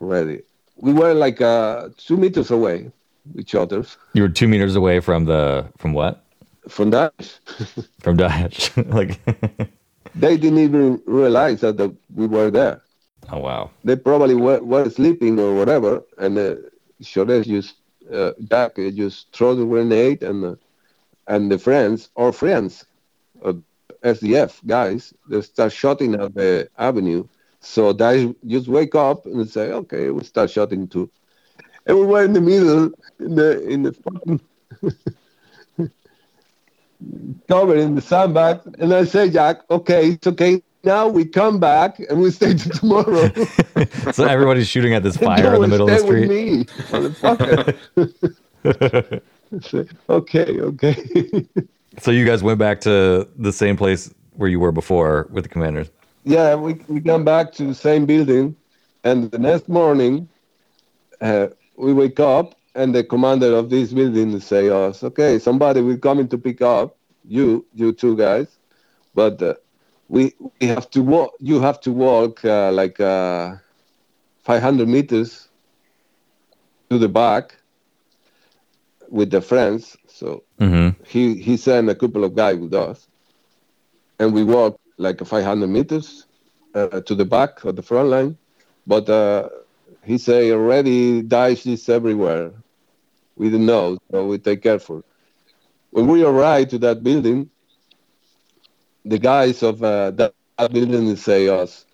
already. We were like uh, two meters away, each other, You were two meters away from the from what? from that. From Daesh. like they didn't even realize that the, we were there. Oh wow. They probably were, were sleeping or whatever, and uh, Shores just uh, Jack just throw the grenade, and uh, and the friends or friends, uh, SDF guys, they start shooting at the avenue. So they just wake up and say, "Okay, we start shooting too." And we were in the middle, in the in the fucking covered in the sandbag. And I say, Jack, okay, it's okay. Now we come back and we stay till tomorrow. So everybody's shooting at this fire in the middle of the street. me, motherfucker. Say, okay, okay. So you guys went back to the same place where you were before with the commanders. yeah, we, we come back to the same building. And the next morning, uh, we wake up and the commander of this building say us, okay, somebody will come in to pick up you, you two guys, but uh, we we have to walk. You have to walk uh, like uh, 500 meters to the back with the friends. So Mm-hmm. he he sent a couple of guys with us, and we walked like 500 meters uh, to the back of the front line. But uh, he say already Daesh is everywhere. We don't know, so we take careful. When we arrive to that building, the guys of uh, that, that building say us,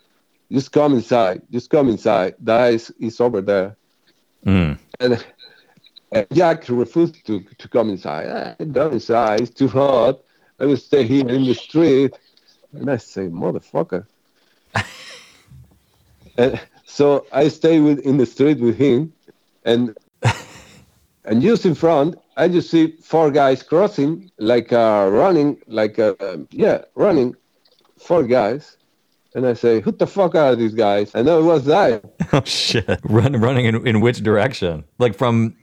just come inside, just come inside. Daesh is over there. Mm. And uh, Jack refused to, to come inside. I go inside, it's too hot. I will stay here in the street. And I say, motherfucker. and so I stay with in the street with him, and and just in front, I just see four guys crossing, like uh, running, like uh, um, yeah, running, four guys. And I say, who the fuck are these guys? And know it was that. Oh shit! Run, running in, in which direction? Like from,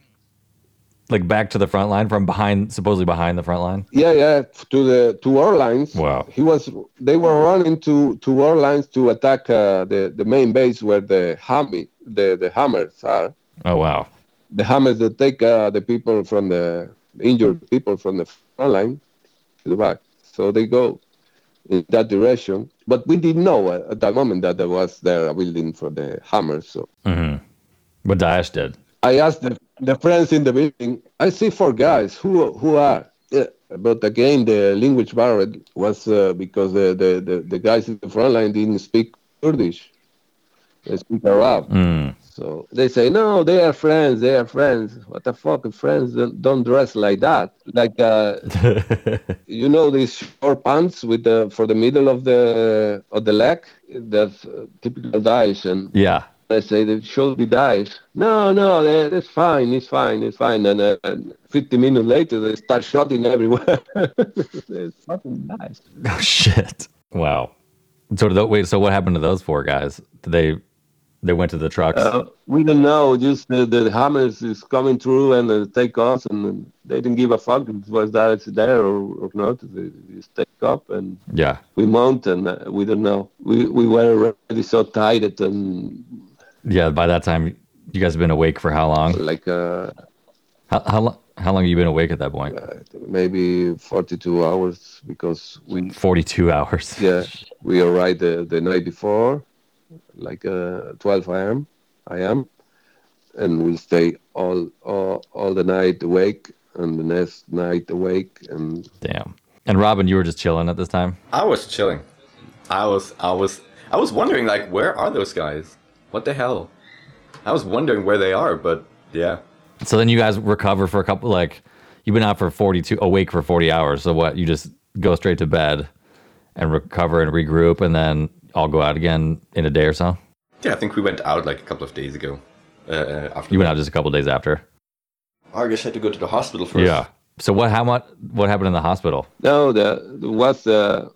Like back to the front line from behind, supposedly behind the front line. Yeah, yeah, to the to our lines. Wow. He was. They were running to to our lines to attack uh, the the main base where the hammy the the hammers are. Oh wow. The hammers that take uh, the people from the injured people from the front line to the back. So they go in that direction. But we didn't know at, at that moment that there was there a building for the hammers. So hmm What Daesh did. I asked the, the friends in the building, I see four guys. Who who are? Yeah. But again, the language barrier was uh, because the, the, the, the guys in the front line didn't speak Kurdish. They speak Arab. Mm. So they say, no, they are friends. They are friends. What the fuck? Friends don't, dress like that. Like, uh, you know, these short pants with the for the middle of the of the leg. That's uh, typical Daesh. And yeah. I say they should be Daesh. No, no, they- it's fine. It's fine. It's fine. And, uh, and 50 minutes later, they start shooting everywhere. it's fucking Daesh. Oh shit. Wow. So wait. So what happened to those four guys? Did they they went to the trucks? Uh, we don't know. Just the, the hammers is coming through and they take off, and they didn't give a fuck was Daesh there or, or not. They just take up and yeah. we mount, and uh, we don't know. We we were already so tired and Yeah. By that time, you guys have been awake for how long? like uh, How how, lo- how long have you been awake at that point? maybe 42 hours because we Forty two hours. Yeah, we arrived the, the night before, like uh, 12 a.m. I am, and we'll stay all, all all the night awake, and the next night awake, and Damn. And Robin, you were just chilling at this time. I was chilling. I was I was I was wondering like where are those guys? What the hell? I was wondering where they are, but yeah. So then you guys recover for a couple. Like you've been out for forty two, awake for forty hours. So what? You just go straight to bed and recover and regroup, and then all go out again in a day or so. Yeah, I think we went out like a couple of days ago. Uh, uh, after You went out just a couple days after. I Argesh had to go to the hospital first. Yeah. So what? How much? What happened in the hospital? no, the was uh,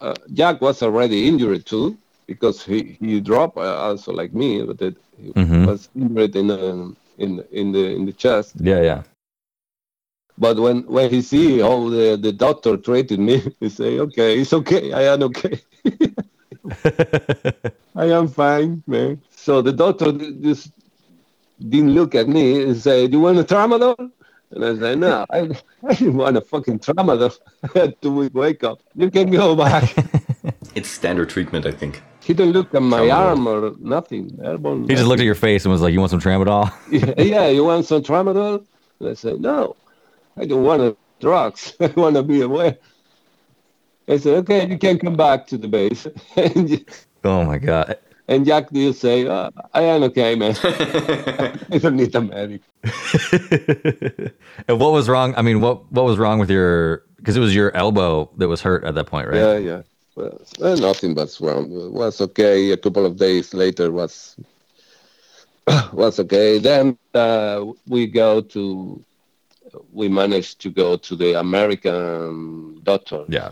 uh, Jack was already injured too because he he dropped uh, also like me, but it, he Mhm. was injured in uh, in in the in the chest. Yeah, yeah. But when when he see how the, the doctor treated me, he say, "Okay, it's okay. I am okay. I am fine, man." So the doctor just didn't look at me and say, "Do you want a tramadol?" And I said, "No, I, I didn't want a fucking tramadol." to wake up. You can go back. It's standard treatment, I think. he didn't look at my Tramadol. arm or nothing. Airborne, he just looked at your face and was like, "You want some tramadol?" yeah, yeah, you want some tramadol? And I said, no, I don't want a drugs. I want to be aware. I said, okay, you can come back to the base. and, oh my god. and Jack will say, oh, I am okay, man. I don't need a medic. and what was wrong? I mean, what what was wrong with your? Because it was your elbow that was hurt at that point, right? Yeah, yeah. Well, well, nothing but wrong. It was okay. A couple of days later was was okay. Then uh, we go to, we managed to go to the American doctor. Yeah.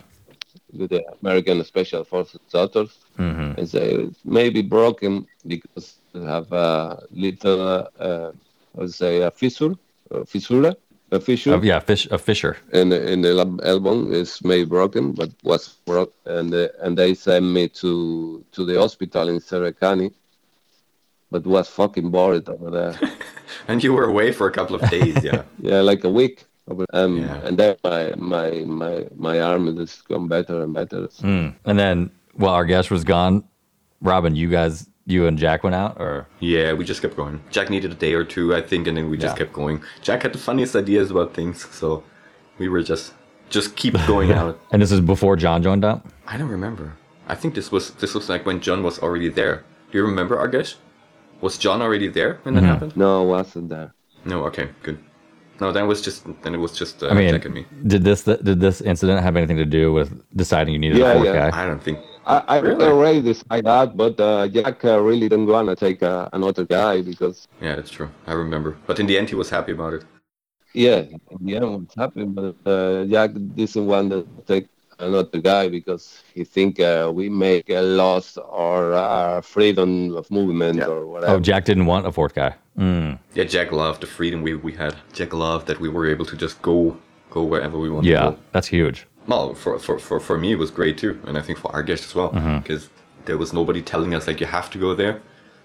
With the American Special Forces doctors hmm and say it's maybe broken because they have a little, uh, uh, I would say, a fissure, a fissura, a fissure, Uh, yeah, fish a fisher. in the, in the lab- elbow is maybe broken, but was broke, and uh, and they sent me to to the hospital in Serracani, but was fucking bored over there. And you were away for a couple of days, yeah. yeah, like a week. Over- Um, Yeah. And then my my my my arm has gone better and better. Mm. And then while Argesh was gone, Robin, you guys, you and Jack went out, or Yeah, we just kept going. Jack needed a day or two, I think, and then we just Yeah. kept going. Jack had the funniest ideas about things, so we were just just keep going out. and this is before John joined up. I don't remember. I think this was this was like when John was already there. Do you remember Argesh? Was John already there when that Mhm. happened? No, wasn't there. No. Okay. Good. No, then it was just then it was just uh, I mean, Jack and me. did this did this incident have anything to do with deciding you needed Yeah, a fourth yeah. guy? I don't think. I, I Really? already decided that, but uh, Jack uh, really didn't want to take uh, another guy because, Yeah, that's true. I remember. But in the end, he was happy about it. yeah, in the end, what's happening, but uh, Jack doesn't want to take another guy because he think uh, we make a loss or uh, freedom of movement Yeah. or whatever. Oh, Jack didn't want a fourth guy. Mm. Yeah, Jack loved the freedom we, we had. Jack loved that we were able to just go go wherever we wanted Yeah, to go. that's huge. Well, for, for, for, for me, it was great too. And I think for our guests as well. Mm-hmm. Because there was nobody telling us, like, you have to go there.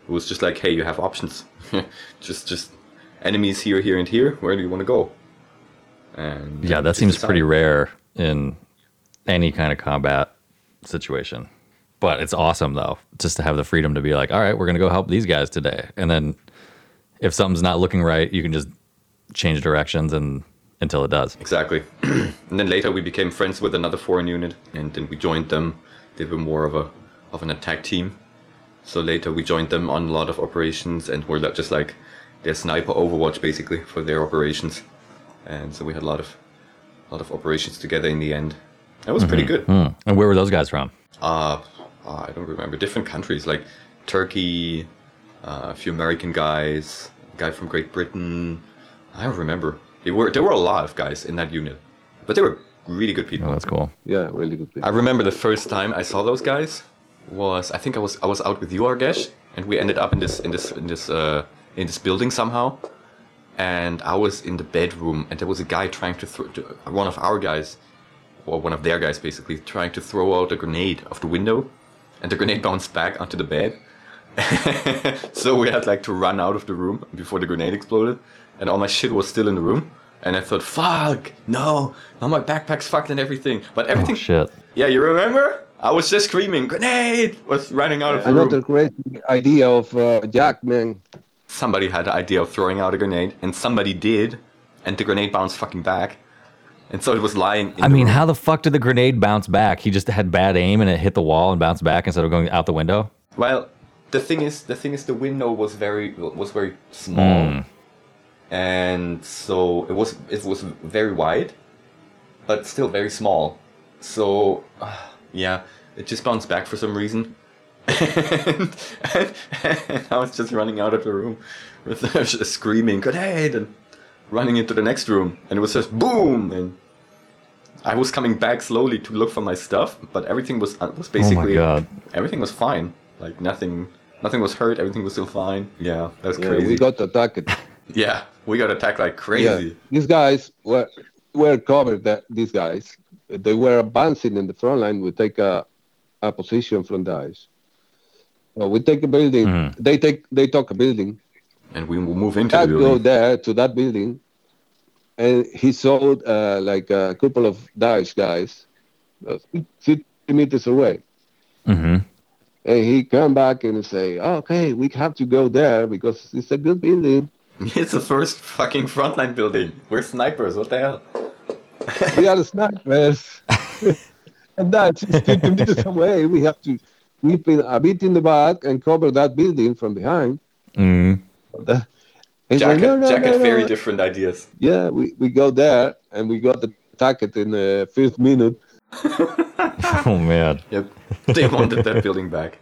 It was just like, hey, you have options. just just enemies here, here, and here. Where do you want to go? And Yeah, that seems decide. pretty rare in any kind of combat situation. But it's awesome though, just to have the freedom to be like, all right, we're gonna go help these guys today, and then if something's not looking right, you can just change directions and until it does. Exactly. and then later we became friends with another foreign unit, and then we joined them. They were more of a of an attack team. So later we joined them on a lot of operations, and we're just like their sniper Overwatch basically for their operations. And so we had a lot of a lot of operations together in the end. That was pretty good. Hmm. And where were those guys from? Uh, uh, I don't remember. Different countries like Turkey, uh, a few American guys, a guy from Great Britain. I don't remember. They were there were a lot of guys in that unit, but they were really good people. Oh, that's cool. Yeah, really good. People. I remember the first time I saw those guys was I think I was I was out with you, Argesh, and we ended up in this in this in this uh, in this building somehow. And I was in the bedroom, and there was a guy trying to throw to, one of our guys, or one of their guys basically, trying to throw out a grenade of the window, and the grenade bounced back onto the bed. so we had like to run out of the room before the grenade exploded, and all my shit was still in the room. And I thought, fuck, no, now my backpack's fucked and everything. But everything. Oh everything shit. yeah, you remember? I was just screaming, grenade! Was running out of the Another room. crazy idea of uh, Jack, man. Somebody had the idea of throwing out a grenade, and somebody did, and the grenade bounced fucking back. And so it was lying in I mean, room. how the fuck did the grenade bounce back? He just had bad aim and it hit the wall and bounced back instead of going out the window. Well, the thing is, the thing is, the window was very was very small, Hmm. and so it was it was very wide, but still very small. So, uh, yeah, it just bounced back for some reason. and, and, and I was just running out of the room with just screaming grenade and running into the next room, and it was just boom and. I was coming back slowly to look for my stuff, but everything was uh, was basically God. everything was fine. Like nothing, nothing was hurt. Everything was still fine. Yeah, that's Yeah, crazy. we got attacked. yeah, we got attacked like crazy. Yeah, crazy. these guys were were covered. That these guys, they were advancing in the front line. We take a, a position from Daesh. So we take a building. Mhm. They take they took a building. And we will move into I the go there to that building, and he saw uh, like a couple of Daesh guys, uh, 50 meters away. Mm-hmm. And he come back and say, "Okay, we have to go there because it's a good building. It's the first fucking frontline building. We're snipers. What the hell? We are the snipers." and that's 50 meters away. We have to creep in a bit in the back and cover that building from behind. Mm. The- and Jack, say, "No, had, no, Jack no, had very no." different ideas. Yeah, we, we go there and we got attacked in the fifth minute. Oh man. Yep, they wanted that building back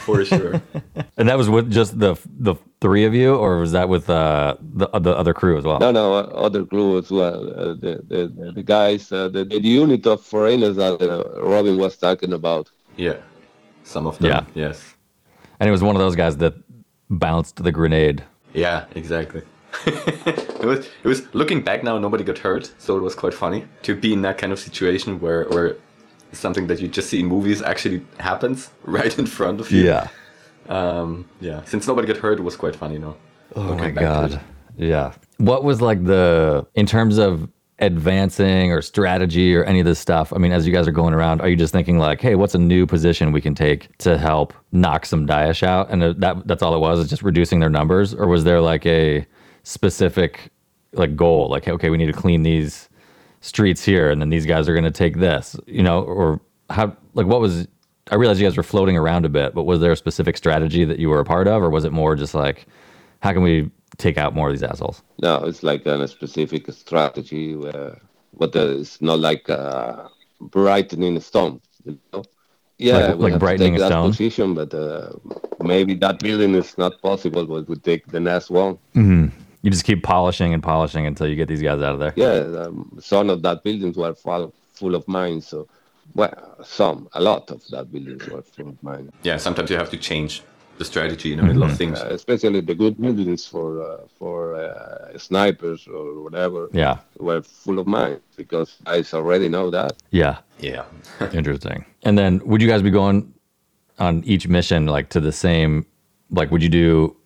for sure. And that was with just the the three of you, or was that with uh, the the other crew as well? No, no, uh, other crew as well. Uh, the, the the guys, uh, the, the unit of foreigners that uh, Robin was talking about. Yeah, some of them. Yeah. Yes. And it was one of those guys that bounced the grenade. Yeah, exactly. it was it was looking back now nobody got hurt, so it was quite funny to be in that kind of situation where where something that you just see in movies actually happens right in front of you. Yeah. Um yeah. Since nobody got hurt it was quite funny, no. Oh Looking my god. Yeah. What was like the in terms of advancing or strategy or any of this stuff? I mean, as you guys are going around, are you just thinking like, hey, what's a new position we can take to help knock some Daesh out? And that that's all it was, is just reducing their numbers, or was there like a specific like goal, like okay, we need to clean these streets here, and then these guys are going to take this, you know, or how like what was? I realized you guys were floating around a bit, but was there a specific strategy that you were a part of, or was it more just like, how can we take out more of these assholes? No, it's like a specific strategy, where, but uh, it's not like uh, brightening a stone. You know? Yeah, Like- like brightening a that stone? position, but uh, maybe that building is not possible. But we take the next one. You just keep polishing and polishing until you get these guys out of there. Yeah, um, some of that buildings were full, full of mines, so well, some, a lot of that buildings were full of mines. Yeah, sometimes you have to change the strategy in the middle of things. Uh, especially the good buildings for uh, for uh, snipers or whatever Yeah. were full of mines because I already know that. Yeah. Yeah. Interesting. And then would you guys be going on each mission like to the same like would you do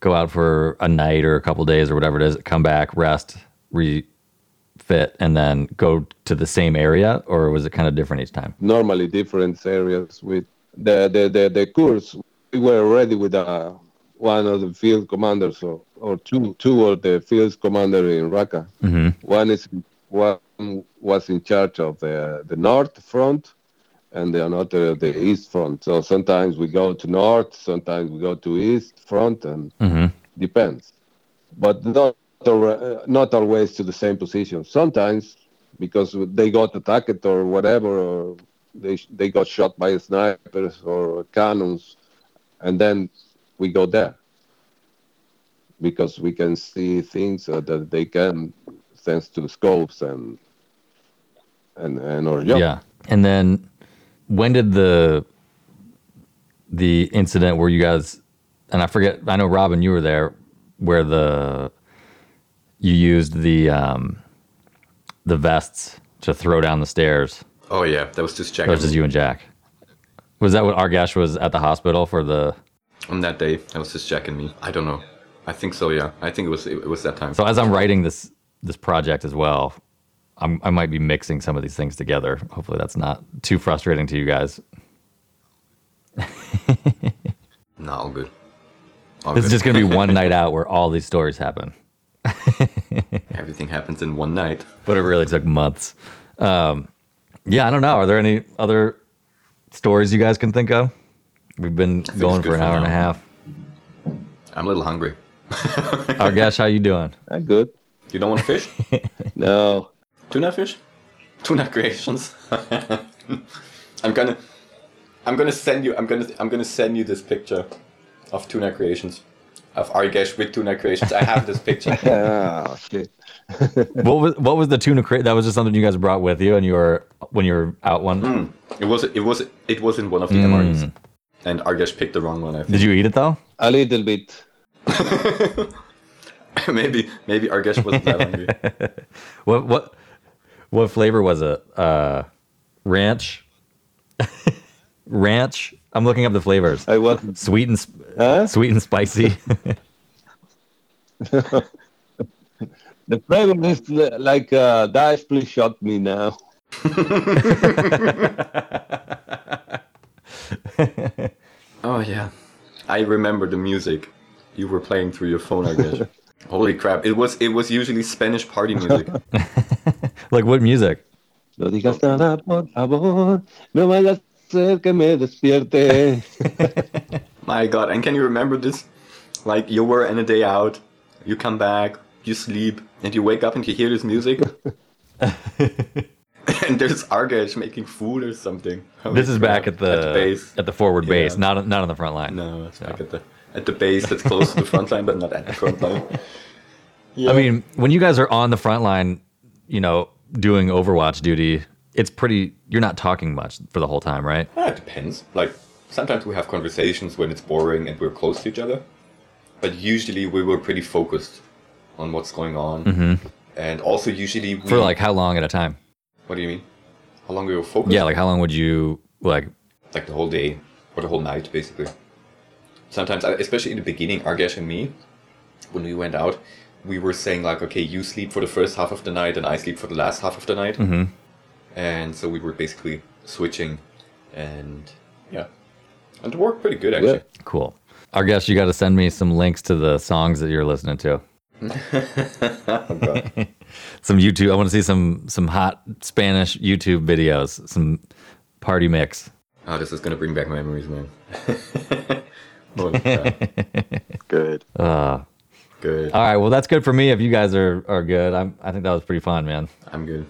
go out for a night or a couple days or whatever it is, come back, rest, refit, and then go to the same area or was it kind of different each time? Normally different areas with the the the, the course. We were already with uh, one of the field commanders or, or two two of the field commander in Raqqa. Mm-hmm. One is one was in charge of the the north front, and the another the east front. So sometimes we go to north, sometimes we go to east front, and Mm-hmm. depends. But not uh, not always to the same position. Sometimes because they got attacked or whatever, or they they got shot by snipers or cannons, and then we go there because we can see things uh, that they can thanks to scopes and and and our job. Yeah. And then when did the the incident where you guys and I forget I know Robin you were there where the you used the um the vests to throw down the stairs. Oh yeah, that was just Jack. checking. was it you and Jack? Was that when Argesh was at the hospital for the On that day, that was just checking me. I don't know. I think so. Yeah, I think it was it, was that time. So as I'm writing this this project as well, I'm, I might be mixing some of these things together. Hopefully that's not too frustrating to you guys. no, all good. All This is just going to be one night out where all these stories happen. Everything happens in one night. but it really took months. Um, yeah, I don't know. Are there any other stories you guys can think of? We've been going for an for hour and a half. I'm a little hungry. Argesh, how you doing? Ah, good. You don't want to fish? No, Tuna fish? Tuna creations. I'm gonna I'm gonna send you I'm gonna I'm gonna send you this picture of tuna creations. Of Argesh with tuna creations. I have this picture. ah, shit. What was what was the tuna crate? That was just something you guys brought with you, and you were when you were out one. It was it was it was in one of the MREs. And Argesh picked the wrong one, I think. Did you eat it though? A little bit. maybe maybe Argesh wasn't that hungry. What what what flavor was it? Uh, ranch. Ranch. I'm looking up the flavors. I wasn't. Sweet and Huh? sweet and spicy. The flavor is like uh, dice. Please shot me now. Oh yeah. I remember the music you were playing through your phone, Argesh. Holy crap. It was it was usually Spanish party music. like what music? No digas nada, por favor. No vayas a hacer que me despierte. My god, and can you remember this? Like you were in a day out, you come back, you sleep, and you wake up and you hear this music. and there's Argesh making food or something. Holy This is back crap. at the, base. at the forward base, not not on the front line. no, it's back at the at the base that's close to the front line, but not at the front line. Yeah. I mean, when you guys are on the front line, you know, doing Overwatch duty, it's pretty. You're not talking much for the whole time, right? Ah, it depends. Like sometimes we have conversations when it's boring and we're close to each other, but usually we were pretty focused on what's going on, and also usually we, Mm-hmm. For like how long at a time? what do you mean? How long we you focused? Yeah, like how long would you like? like the whole day or the whole night, basically. Sometimes, uh, especially in the beginning, Argesh and me, when we went out, we were saying like, okay, you sleep for the first half of the night, and I sleep for the last half of the night, Mhm. And so we were basically switching, and yeah, and it worked pretty good actually. Cool. Argesh, you got to send me some links to the songs that you're listening to. Oh, Some YouTube. I want to see some some hot Spanish YouTube videos. Some party mix. oh, this is gonna bring back memories, man. Good. Uh, Good. all right. Well, that's good for me. If you guys are are good, I'm. I think that was pretty fun, man. I'm good.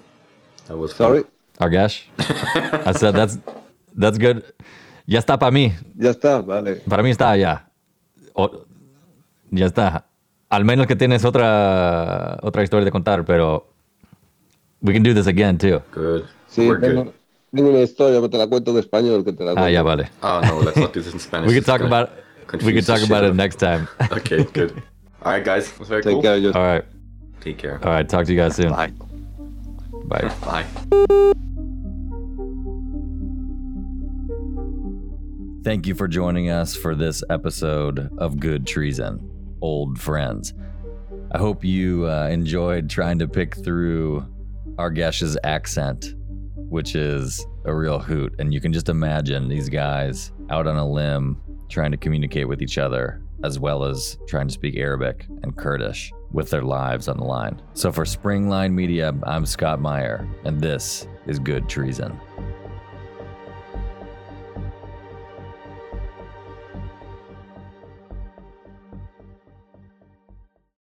That was fun. Sorry. Argesh, I said that's that's good. Ya está para mí. Ya está, vale. Para mí está ya. O- ya está. Al menos que tienes otra otra historia de contar, pero we can do this again too. Good. Sí, we're tengo, good. tengo una historia, pero te la cuento en español. Que te la Ah, cuento. yeah, buddy. Oh no, let's not do this in Spanish. We could It's talk gonna about we confuse could the talk about it next time. Okay, good. All right, guys. It was very Take cool. care. Just All right. Take care. All right. Talk to you guys soon. Bye. Bye. Bye. Thank you for joining us for this episode of Good Treason, Old Friends. I hope you uh, enjoyed trying to pick through Argesh's accent, which is a real hoot. And you can just imagine these guys out on a limb trying to communicate with each other, as well as trying to speak Arabic and Kurdish with their lives on the line. So for Springline Media, I'm Scott Meyer, and this is Good Treason.